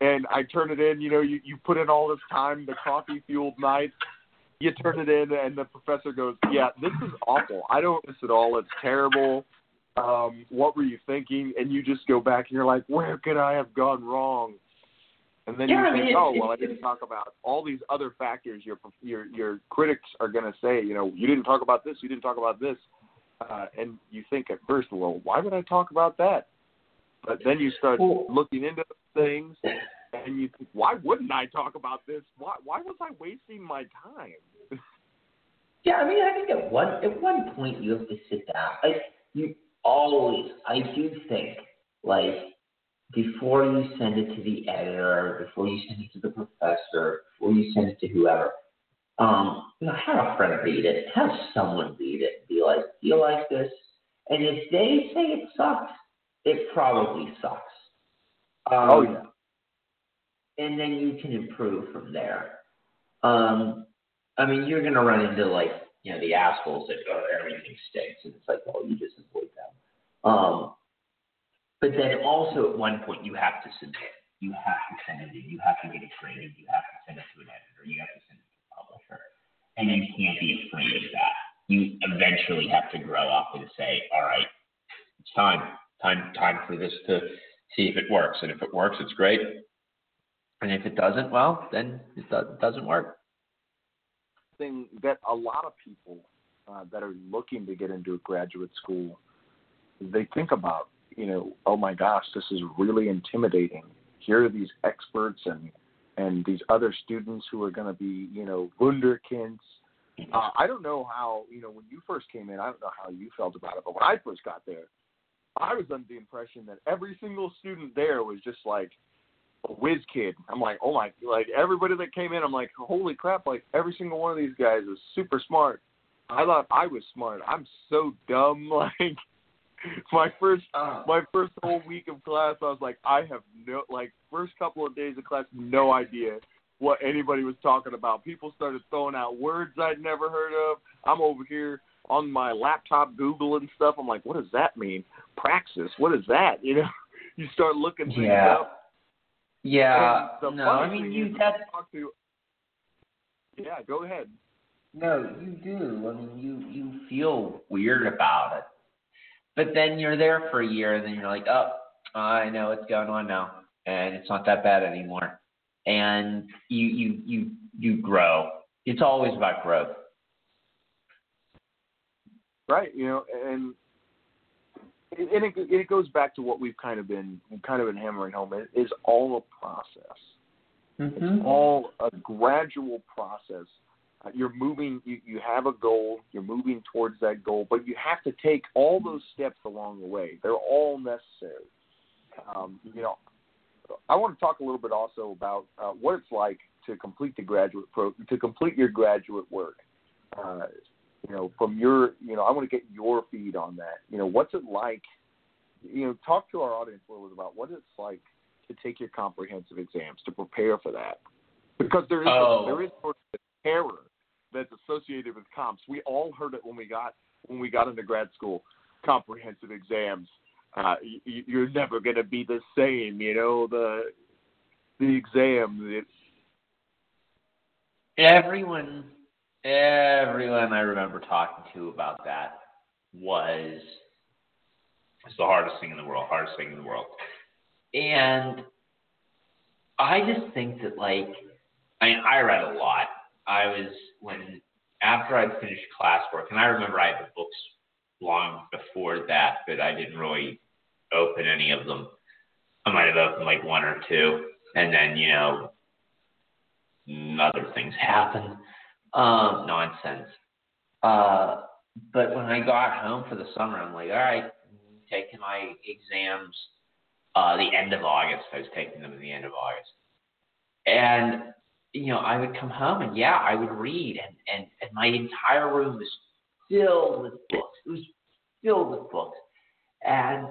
And I turn it in. You know, you you put in all this time, the coffee fueled nights. You turn it in, and the professor goes, "Yeah, this is awful. I don't miss it all. It's terrible." um, what were you thinking? And you just go back and you're like, where could I have gone wrong? And then yeah, you think, oh well, I didn't talk about all these other factors. Your your your critics are going to say, you know, you didn't talk about this, you didn't talk about this, uh, and you think at first, well, why would I talk about that? But then you start well, looking into things, and you think, why wouldn't I talk about this? Why why was I wasting my time? yeah, I mean, I think at one at one point you have to sit down. Like you always, I do think, like, before you send it to the editor, before you send it to the professor, before you send it to whoever, um, you know, have a friend read it, have someone read it, like, you like this? And if they say it sucks, it probably sucks. Um, oh yeah. And then you can improve from there. Um, I mean, you're gonna run into like you know, the assholes that go, everything stinks. And it's like, well, you just avoid them. Um, but then also at one point you have to submit. You have to send it in. You have to get it graded. You have to send it to an editor. You have to send it to a publisher. And you can't be afraid of that. You eventually have to grow up and say, all right, it's time. Time time for this to see if it works. And if it works, it's great. And if it doesn't, well, then it doesn't work thing that a lot of people uh, that are looking to get into graduate school they think about you know oh my gosh this is really intimidating here are these experts and and these other students who are going to be you know wunderkinds uh, i don't know how you know when you first came in i don't know how you felt about it but when i first got there i was under the impression that every single student there was just like a whiz kid. I'm like, oh my, like everybody that came in, I'm like, holy crap! Like every single one of these guys is super smart. I thought I was smart. I'm so dumb. Like my first, uh, my first whole week of class, I was like, I have no, like first couple of days of class, no idea what anybody was talking about. People started throwing out words I'd never heard of. I'm over here on my laptop googling stuff. I'm like, what does that mean? Praxis. What is that? You know, you start looking things yeah. up yeah. No, I mean you that's to, Yeah, go ahead. No, you do. I mean you you feel weird about it. But then you're there for a year and then you're like, Oh, I know what's going on now and it's not that bad anymore. And you you you you grow. It's always about growth. Right, you know, and and it, it goes back to what we've kind of been kind of been hammering home. It is all a process. Mm-hmm. It's all a gradual process. Uh, you're moving. You, you have a goal. You're moving towards that goal, but you have to take all those steps along the way. They're all necessary. Um, you know, I want to talk a little bit also about uh, what it's like to complete the graduate pro to complete your graduate work. Uh, you know, from your, you know, I want to get your feed on that. You know, what's it like? You know, talk to our audience a little bit about what it's like to take your comprehensive exams to prepare for that, because there is oh. there is sort of terror that's associated with comps. We all heard it when we got when we got into grad school. Comprehensive exams, uh, you, you're never going to be the same. You know the the exam. It's everyone everyone I remember talking to about that was it's the hardest thing in the world, hardest thing in the world. And I just think that like I mean I read a lot. I was when after I'd finished classwork and I remember I had the books long before that, but I didn't really open any of them. I might have opened like one or two and then, you know, other things happened. Um, nonsense. Uh, but when I got home for the summer, I'm like, all right, taking my exams. Uh, the end of August, I was taking them at the end of August, and you know, I would come home and yeah, I would read, and and, and my entire room was filled with books. It was filled with books, and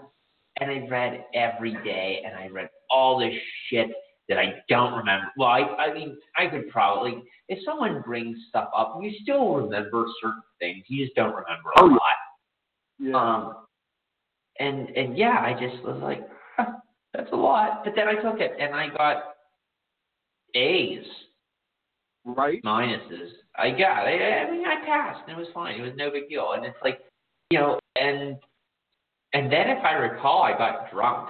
and I read every day, and I read all this shit that I don't remember. Well, I, I mean, I could probably, if someone brings stuff up, you still remember certain things. You just don't remember a Oh, lot. Yeah. Um, and and yeah, I just was like, huh, that's a lot. But then I took it, and I got A's, right. minuses. I got. I, I mean, I passed, and it was fine. It was no big deal. And it's like, you know, and and then if I recall, I got drunk,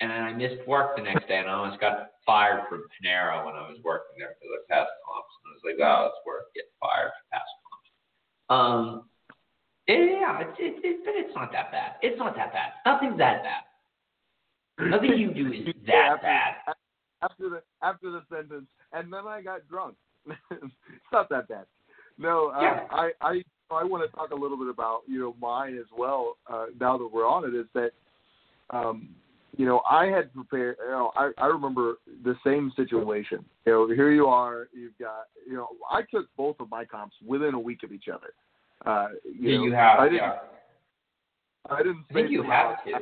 and then I missed work the next day, and I almost got fired from Panera when I was working there because I passed comps. And I was like, oh, it's worth getting fired for past comps. Um, yeah, it's it, it, but it's not that bad. It's not that bad. Nothing's that bad. Nothing you do is that After- bad. After the after the sentence, and then I got drunk. it's not that bad. No, uh, Yeah. I I I want to talk a little bit about you know mine as well. Uh, now that we're on it, is that um, you know I had prepared. You know, I I remember the same situation. You know, here you are. You've got you know I took both of my comps within a week of each other. Uh, you Yeah, know, you have. I didn't. yeah. I didn't. I think you have out. to.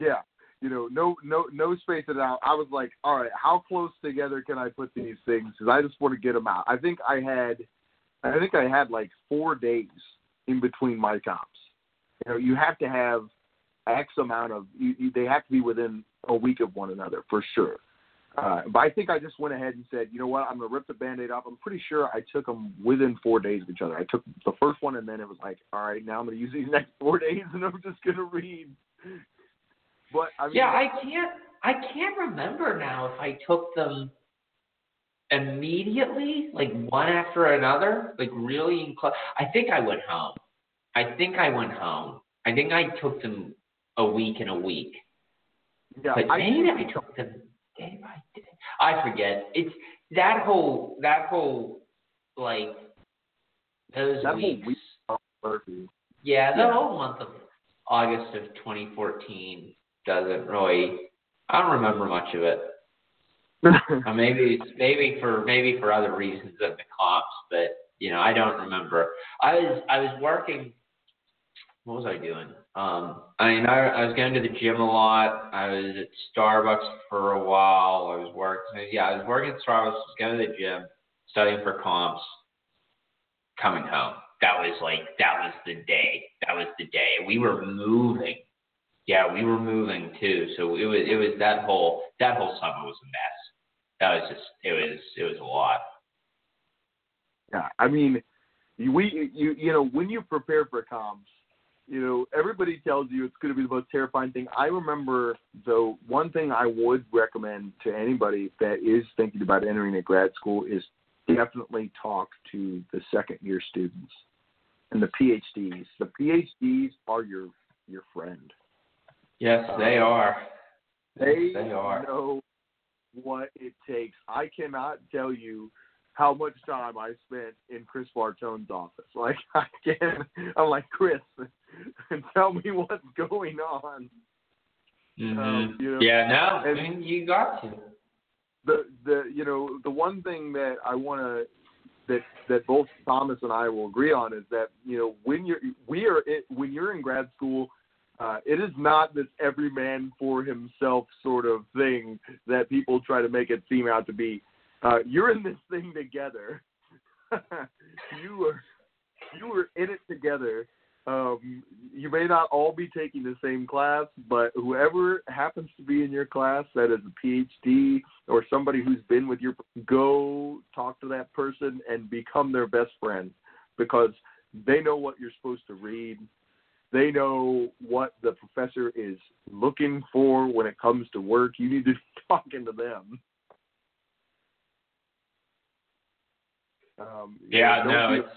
Yeah. You know, no, no, no space it out. I was like, all right, how close together can I put these things? Because I just want to get them out. I think I had, I think I had like four days in between my comps. You know, you have to have X amount of, you, you, they have to be within a week of one another for sure. Uh, but I think I just went ahead and said, you know what, I'm going to rip the band-aid off. I'm pretty sure I took them within four days of each other. I took the first one, and then it was like, all right, now I'm going to use these next four days, and I'm just going to read. But I mean, Yeah, I can't. I can't remember now if I took them immediately, like one after another, like really. In cl- I think I went home. I think I went home. I think I took them a week and a week. yeah, But I maybe I took them day by day. I forget. It's that whole that whole like those That whole weeks. week- Yeah, the Yeah. whole month of August of 2014 doesn't really. I don't remember much of it. Uh, maybe maybe for maybe for other reasons than the comps, but you know I don't remember. I was I was working. What was I doing? Um, I mean I, I was going to the gym a lot. I was at Starbucks for a while. I was working. Yeah, I was working at Starbucks. Was going to the gym, studying for comps, coming home. That was like that was the day. That was the day. We were moving. Yeah, we were moving too. So it was it was that whole that whole summer was a mess. That was just it was it was a lot. Yeah, I mean, you- we you you know when you prepare for comps, you know everybody tells you it's going to be the most terrifying thing. I remember though one thing I would recommend to anybody that is thinking about entering a grad school is definitely talk to the second year students and the PhDs. The PhDs are your your friend. Yes, they are. They, They are. know what it takes. I cannot tell you how much time I spent in Chris Bartone's office. Like I can, I'm like Chris, and tell me what's going on. hmm Um, you know, yeah, no, and- I mean, you got to. The the you know the one thing that I want to that that both Thomas and I will agree on is that you know when you're we are it, when you're in grad school. Uh, it is not this every man for himself sort of thing that people try to make it seem out to be. Uh, you're in this thing together. you are you are in it together. Um, you may not all be taking the same class, but whoever happens to be in your class that is a PhD or somebody who's been with your go talk to that person and become their best friend because they know what you're supposed to read. They know what the professor is looking for when it comes to work. You need to be talking to them. Um, you Yeah, know, no, it's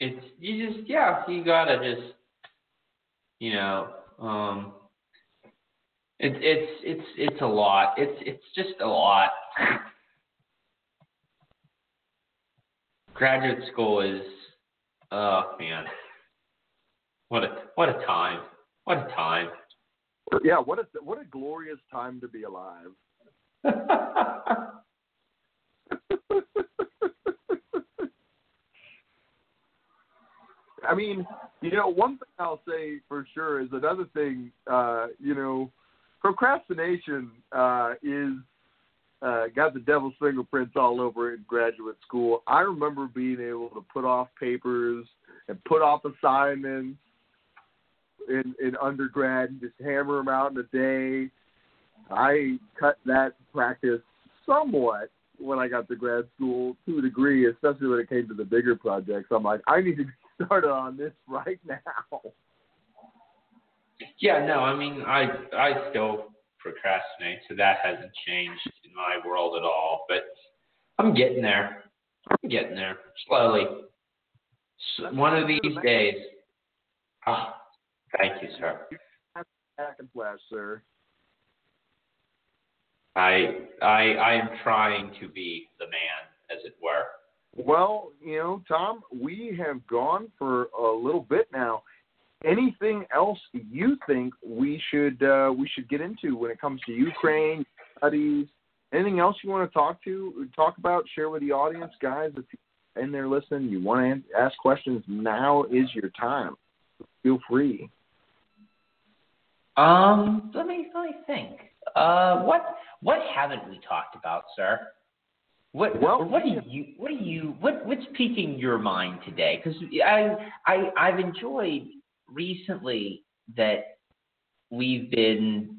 it's you just yeah, you gotta just you know, um it's it's it's it's a lot. It's it's just a lot. graduate school is, oh man, what a what a time, what a time. Yeah, what a what a glorious time to be alive. I mean, you know, one thing I'll say for sure is another thing. Uh, you know, procrastination uh, is uh, got the devil's fingerprints all over it in graduate school. I remember being able to put off papers and put off assignments in in undergrad and just hammer them out in a day. I cut that practice somewhat when I got to grad school to a degree, especially when it came to the bigger projects. I'm like, I need to get started on this right now. Yeah, no, I mean, I I still procrastinate, so that hasn't changed in my world at all. But I'm getting there. I'm getting there slowly. One of these days. Oh, thank you, sir. Back and flash, sir. I I I am trying to be the man, as it were. Well, you know, Tom, we have gone for a little bit now. Anything else you think we should uh, we should get into when it comes to Ukraine studies? Anything else you want to talk to talk about? Share with the audience, guys. If you're in there listening, you want to ask questions. Now is your time. Feel free. Um, let me let me think. Uh, what what haven't we talked about, sir? What well, what do you what do you what what's piquing your mind today? Because I I I've enjoyed recently that we've been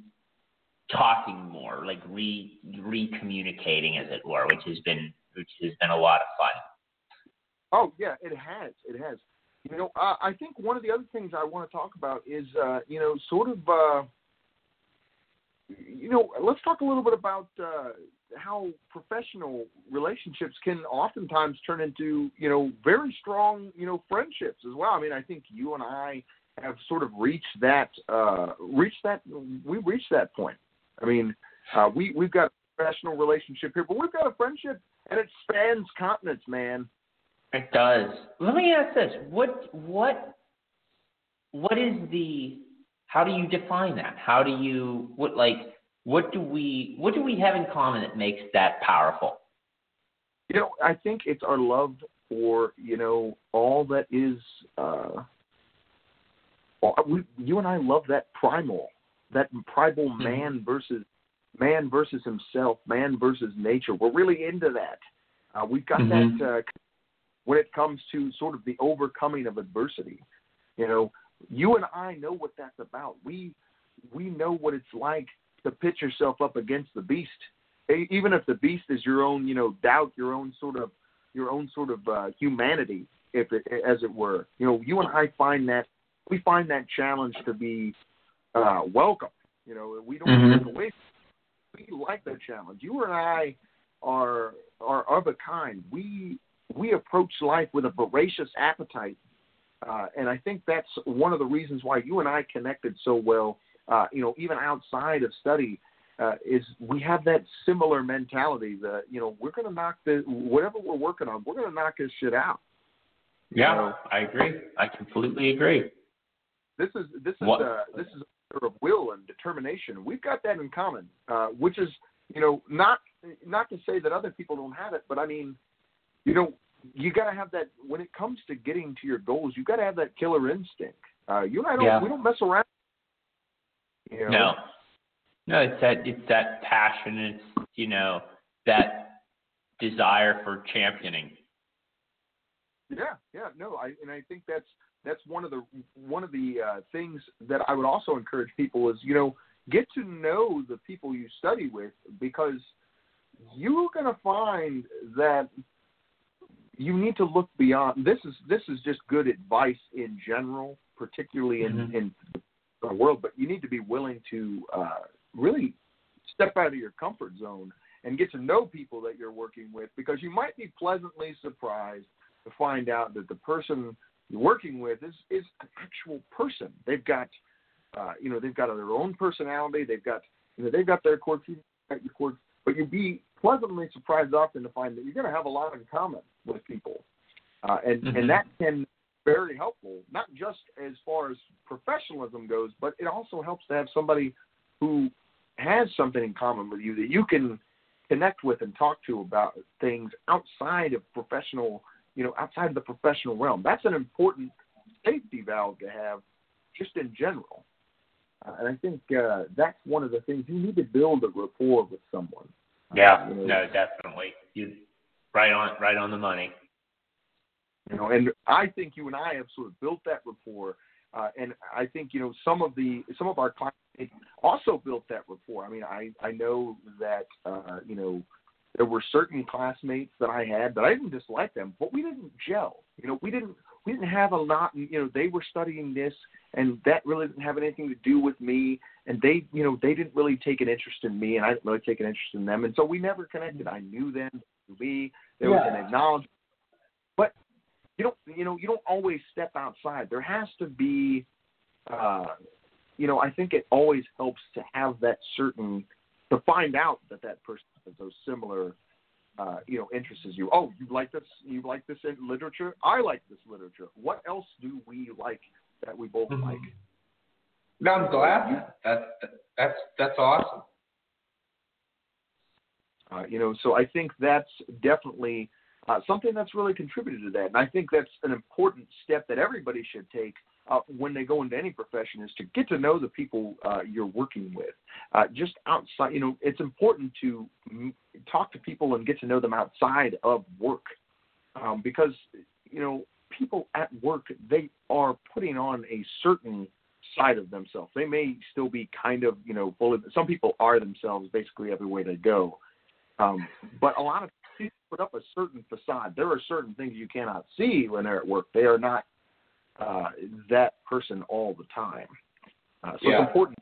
talking more, like re re-communicating, as it were, which has been which has been a lot of fun. Oh yeah, it has. It has. You know, uh, I think one of the other things I want to talk about is, uh, you know, sort of, uh, you know, let's talk a little bit about uh, how professional relationships can oftentimes turn into, you know, very strong, you know, friendships as well. I mean, I think you and I have sort of reached that, uh, reached that, we reached that point. I mean, uh, we we've got a professional relationship here, but we've got a friendship, and it spans continents, man. It does. Let me ask this: what what what is the? How do you define that? How do you what like what do we what do we have in common that makes that powerful? You know, I think it's our love for you know all that is. uh we, you and I love that primal, that primal mm-hmm. man versus man versus himself, man versus nature. We're really into that. Uh, we've got mm-hmm. that uh, when it comes to sort of the overcoming of adversity. You know, you and I know what that's about. We we know what it's like to pitch yourself up against the beast, even if the beast is your own, you know, doubt, your own sort of your own sort of uh, humanity, if it, as it were. You know, you and I find that we find that challenge to be uh, welcome. You know, we don't mm-hmm. take away. We like that challenge. You and I are are of a kind. We we approach life with a voracious appetite. Uh, and I think that's one of the reasons why you and I connected so well, uh, you know, even outside of study, uh, is we have that similar mentality that, you know, we're going to knock the, whatever we're working on, we're going to knock this shit out. Yeah? I agree. I completely agree. This is, this is, uh, this is a matter of will and determination. We've got that in common, uh, which is, you know, not, not to say that other people don't have it, but I mean, you know, you got to have that when it comes to getting to your goals. You got to have that killer instinct. Uh, you and I don't. Yeah. We don't mess around. You know? No, no. It's that. It's that passion. It's you know that desire for championing. Yeah, yeah. No, I and I think that's that's one of the one of the uh, things that I would also encourage people is you know get to know the people you study with because you're going to find that you need to look beyond. This is this is just good advice in general, particularly in mm-hmm. in the world. But you need to be willing to uh, really step out of your comfort zone and get to know people that you're working with, because you might be pleasantly surprised to find out that the person you're working with is is an actual person. They've got uh, you know they've got their own personality. They've got you know they've got their quirks, you've got your quirks, but you'd be pleasantly surprised often to find that you're going to have a lot in common with people. uh, and Mhm. and that can be very helpful, not just as far as professionalism goes, but it also helps to have somebody who has something in common with you that you can connect with and talk to about things outside of professional, you know, outside of the professional realm. That's an important safety valve to have, just in general. Uh, and I think uh, that's one of the things you need to build a rapport with someone. Uh, Yeah, you know, no, definitely. You right on right on the money. You know, and I think you and I have sort of built that rapport. Uh, and I think you know some of the some of our clients also built that rapport. I mean, I I know that uh, you know there were certain classmates that I had that I didn't dislike them, but we didn't gel. You know, we didn't we didn't have a lot. You know, they were studying this, and that really didn't have anything to do with me. And they, you know, they didn't really take an interest in me, and I didn't really take an interest in them. And so we never connected. I knew them, they knew me. There was an acknowledgement, but you don't, you know, you don't always step outside. There has to be, uh, you know, I think it always helps to have that certain to find out that that person has those similar uh, you know, interests as you. Oh, you like this? You like this in literature? I like this literature. What else do we like that we both Mhm. like? No, I'm glad. That, that that's that's awesome. Uh, you know, so I think that's definitely uh, something that's really contributed to that, and I think that's an important step that everybody should take uh, when they go into any profession is to get to know the people uh, you're working with. Uh, just outside, you know, it's important to m- talk to people and get to know them outside of work, um, because you know people at work they are putting on a certain side of themselves. They may still be kind of, you know, full. Some people are themselves basically everywhere they go, um, but a lot of people put up a certain facade. There are certain things you cannot see when they're at work. They are not uh, that person all the time. Uh, so Yeah. it's important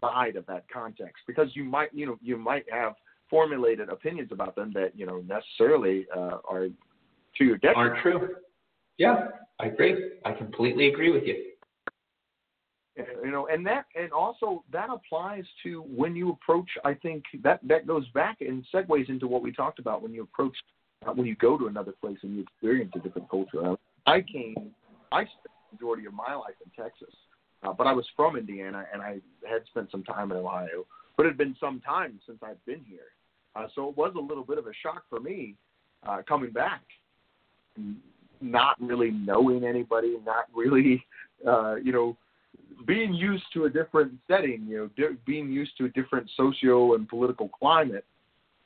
side of that context because you might, you know, you might have formulated opinions about them that you know necessarily uh, are to your detriment. Aren't true. Yeah, I agree. I completely agree with you. You know and that and also that applies to when you approach i think that that goes back and segues into what we talked about when you approach uh, when you go to another place and you experience a different culture. Uh, i came i spent the majority of my life in texas uh, but i was from indiana and i had spent some time in ohio but it had been some time since i'd been here. Uh, so it was a little bit of a shock for me uh, coming back not really knowing anybody not really uh, you know being used to a different setting, you know, di- being used to a different socio and political climate,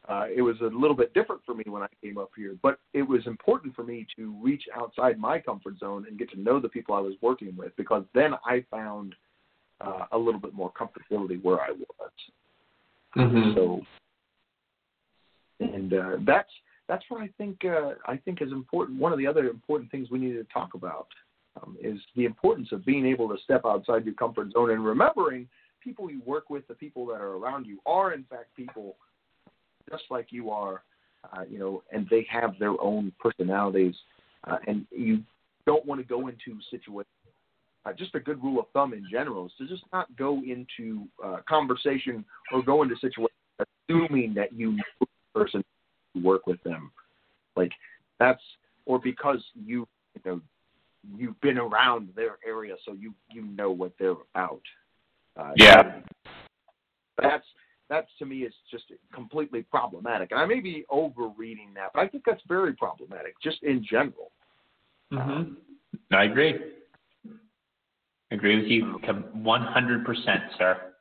uh, it was a little bit different for me when I came up here. But it was important for me to reach outside my comfort zone and get to know the people I was working with because then I found uh, a little bit more comfortability where I was. Mm-hmm. So, and uh, that's that's what I think uh, I think is important. One of the other important things we need to talk about um, is the importance of being able to step outside your comfort zone and remembering people you work with, the people that are around you, are in fact people just like you are, uh, you know, and they have their own personalities, uh, and you don't want to go into situations. Uh, just a good rule of thumb in general is to just not go into uh, conversation or go into situations assuming that you know the person to work with them. Like that's or because you you know you've been around their area, so you you know what they're about. Uh, Yeah. that's that's to me is just completely problematic. And I may be overreading that, but I think that's very problematic, just in general. Mm-hmm. I agree. Agree with you one hundred percent, sir.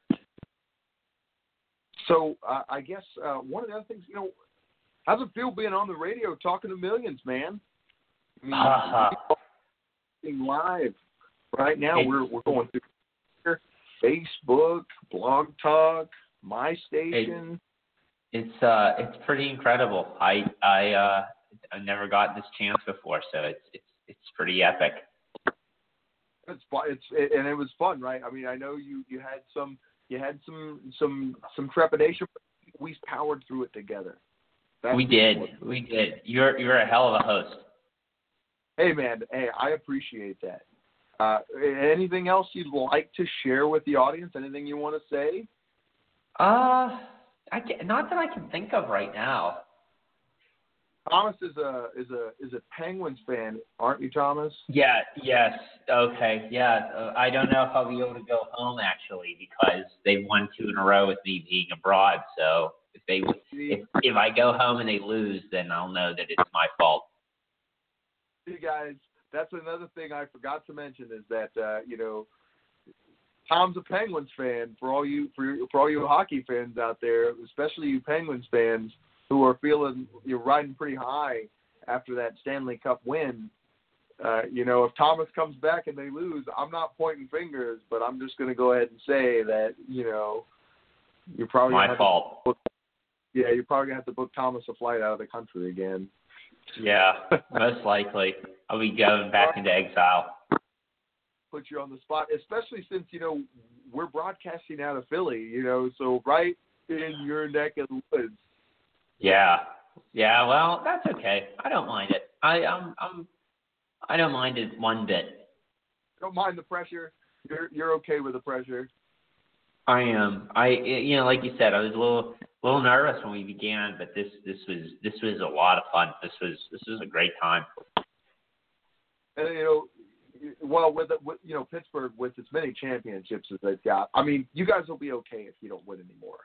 So uh, I guess uh, one of the other things, you know, how's it feel being on the radio talking to millions, man? I mean, Ha live right now. It's- we're we're going through Facebook, Blog Talk, My Station. It's uh, it's pretty incredible. I I uh, I never got this chance before, so it's it's it's pretty epic. It's fun. It's it, and it was fun, right? I mean, I know you you had some you had some some some trepidation, but we powered through it together. That's we did, we did. You're you're a hell of a host. Hey, man. Hey, I appreciate that. Uh, anything else you'd like to share with the audience? Anything you want to say? Uh, I can, not that I can think of right now. Thomas is a is a is a Penguins fan, aren't you, Thomas? Yeah. Yes. Okay. Yeah. Uh, I don't know if I'll be able to go home actually because they've won two in a row with me being abroad. So if they if if I go home and they lose, then I'll know that it's my fault. You guys, that's another thing I forgot to mention is that uh, you know Tom's a Penguins fan. For all you for for all you hockey fans out there, especially you Penguins fans who are feeling you're riding pretty high after that Stanley Cup win. Uh, you know, if Thomas comes back and they lose, I'm not pointing fingers, but I'm just going to go ahead and say that you know you're probably my fault. Book, yeah, you're probably gonna have to book Thomas a flight out of the country again. Yeah, most likely. I'll be going back into exile. Put you on the spot, especially since you know we're broadcasting out of Philly. You know, so right in your neck of the woods. Yeah, yeah. Well, that's okay. I don't mind it. I I'm I'm I don't mind it one bit. Don't mind the pressure. You're you're okay with the pressure. I am. I you know, like you said, I was a little a little nervous when we began, but this this was this was a lot of fun. This was this was a great time. And you know, well, with, with you know Pittsburgh with as many championships as they've got, I mean, you guys will be okay if you don't win anymore.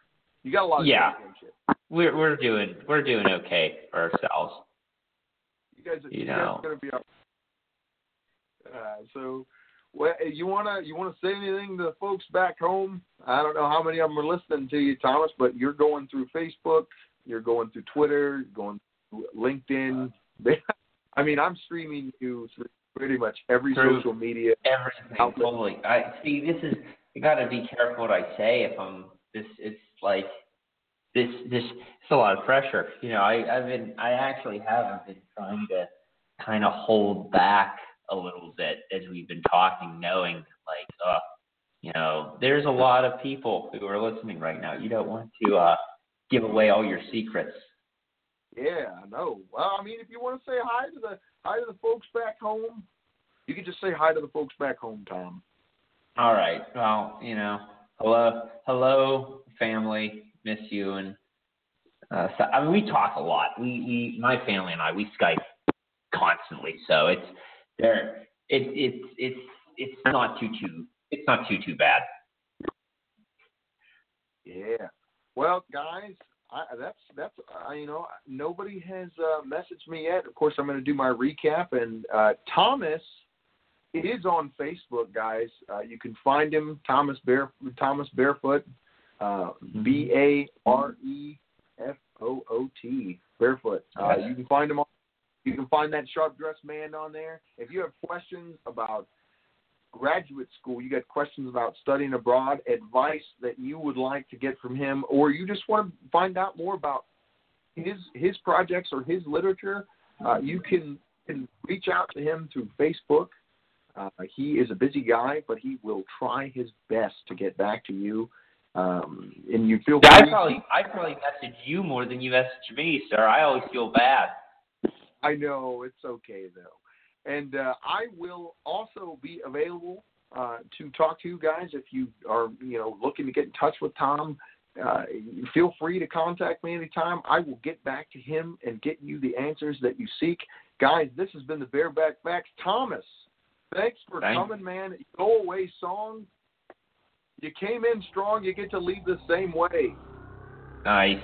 You got a lot of Yeah. championships. We're we're doing we're doing okay for ourselves. You guys, You you know. guys are to be. all- Uh, so, well, you wanna you wanna say anything to the folks back home? I don't know how many of them are listening to you, Thomas, but you're going through Facebook, you're going through Twitter, you're going through LinkedIn. Uh, I mean, I'm streaming you through pretty much every social media. Everything Outlet. totally. I see. This is I got to be careful what I say. If I'm this, it's like this. This it's a lot of pressure. You know, I I've been I actually haven't been trying to kind of hold back a little bit as we've been talking, knowing like, uh, you know, there's a lot of people who are listening right now. You don't want to uh give away all your secrets. Yeah, I know. Well, I mean, if you want to say hi to the hi to the folks back home, you can just say hi to the folks back home, Tom. All right. Well, you know, hello, hello, family. Miss you. And uh, so, I mean, we talk a lot. We, we, my family and I, we Skype constantly. So it's there. It, it's, it's, it's not too too. It's not too too bad. Yeah. Well, guys, I, that's that's uh, you know nobody has uh, messaged me yet. Of course, I'm going to do my recap, and uh, Thomas is on Facebook, guys. Uh, you can find him Thomas Bare Thomas Barefoot, uh, B A R E F O O T Barefoot. Uh, you can find him on. You can find that sharp dressed man on there. If you have questions about graduate school, you got questions about studying abroad, advice that you would like to get from him, or you just want to find out more about his his projects or his literature, uh, you can, can reach out to him through Facebook. Uh, he is a busy guy, but he will try his best to get back to you. Um, and you feel Yeah, I probably, I probably message you more than you message me, sir. I always feel bad. I know it's okay though, and uh, I will also be available uh, to talk to you guys if you are you know looking to get in touch with Tom. Uh, feel free to contact me anytime. I will get back to him and get you the answers that you seek. Guys, this has been the Bareback Facts. Thomas, thanks for Thank- coming, man. Go away song. You came in strong. You get to leave the same way. Nice.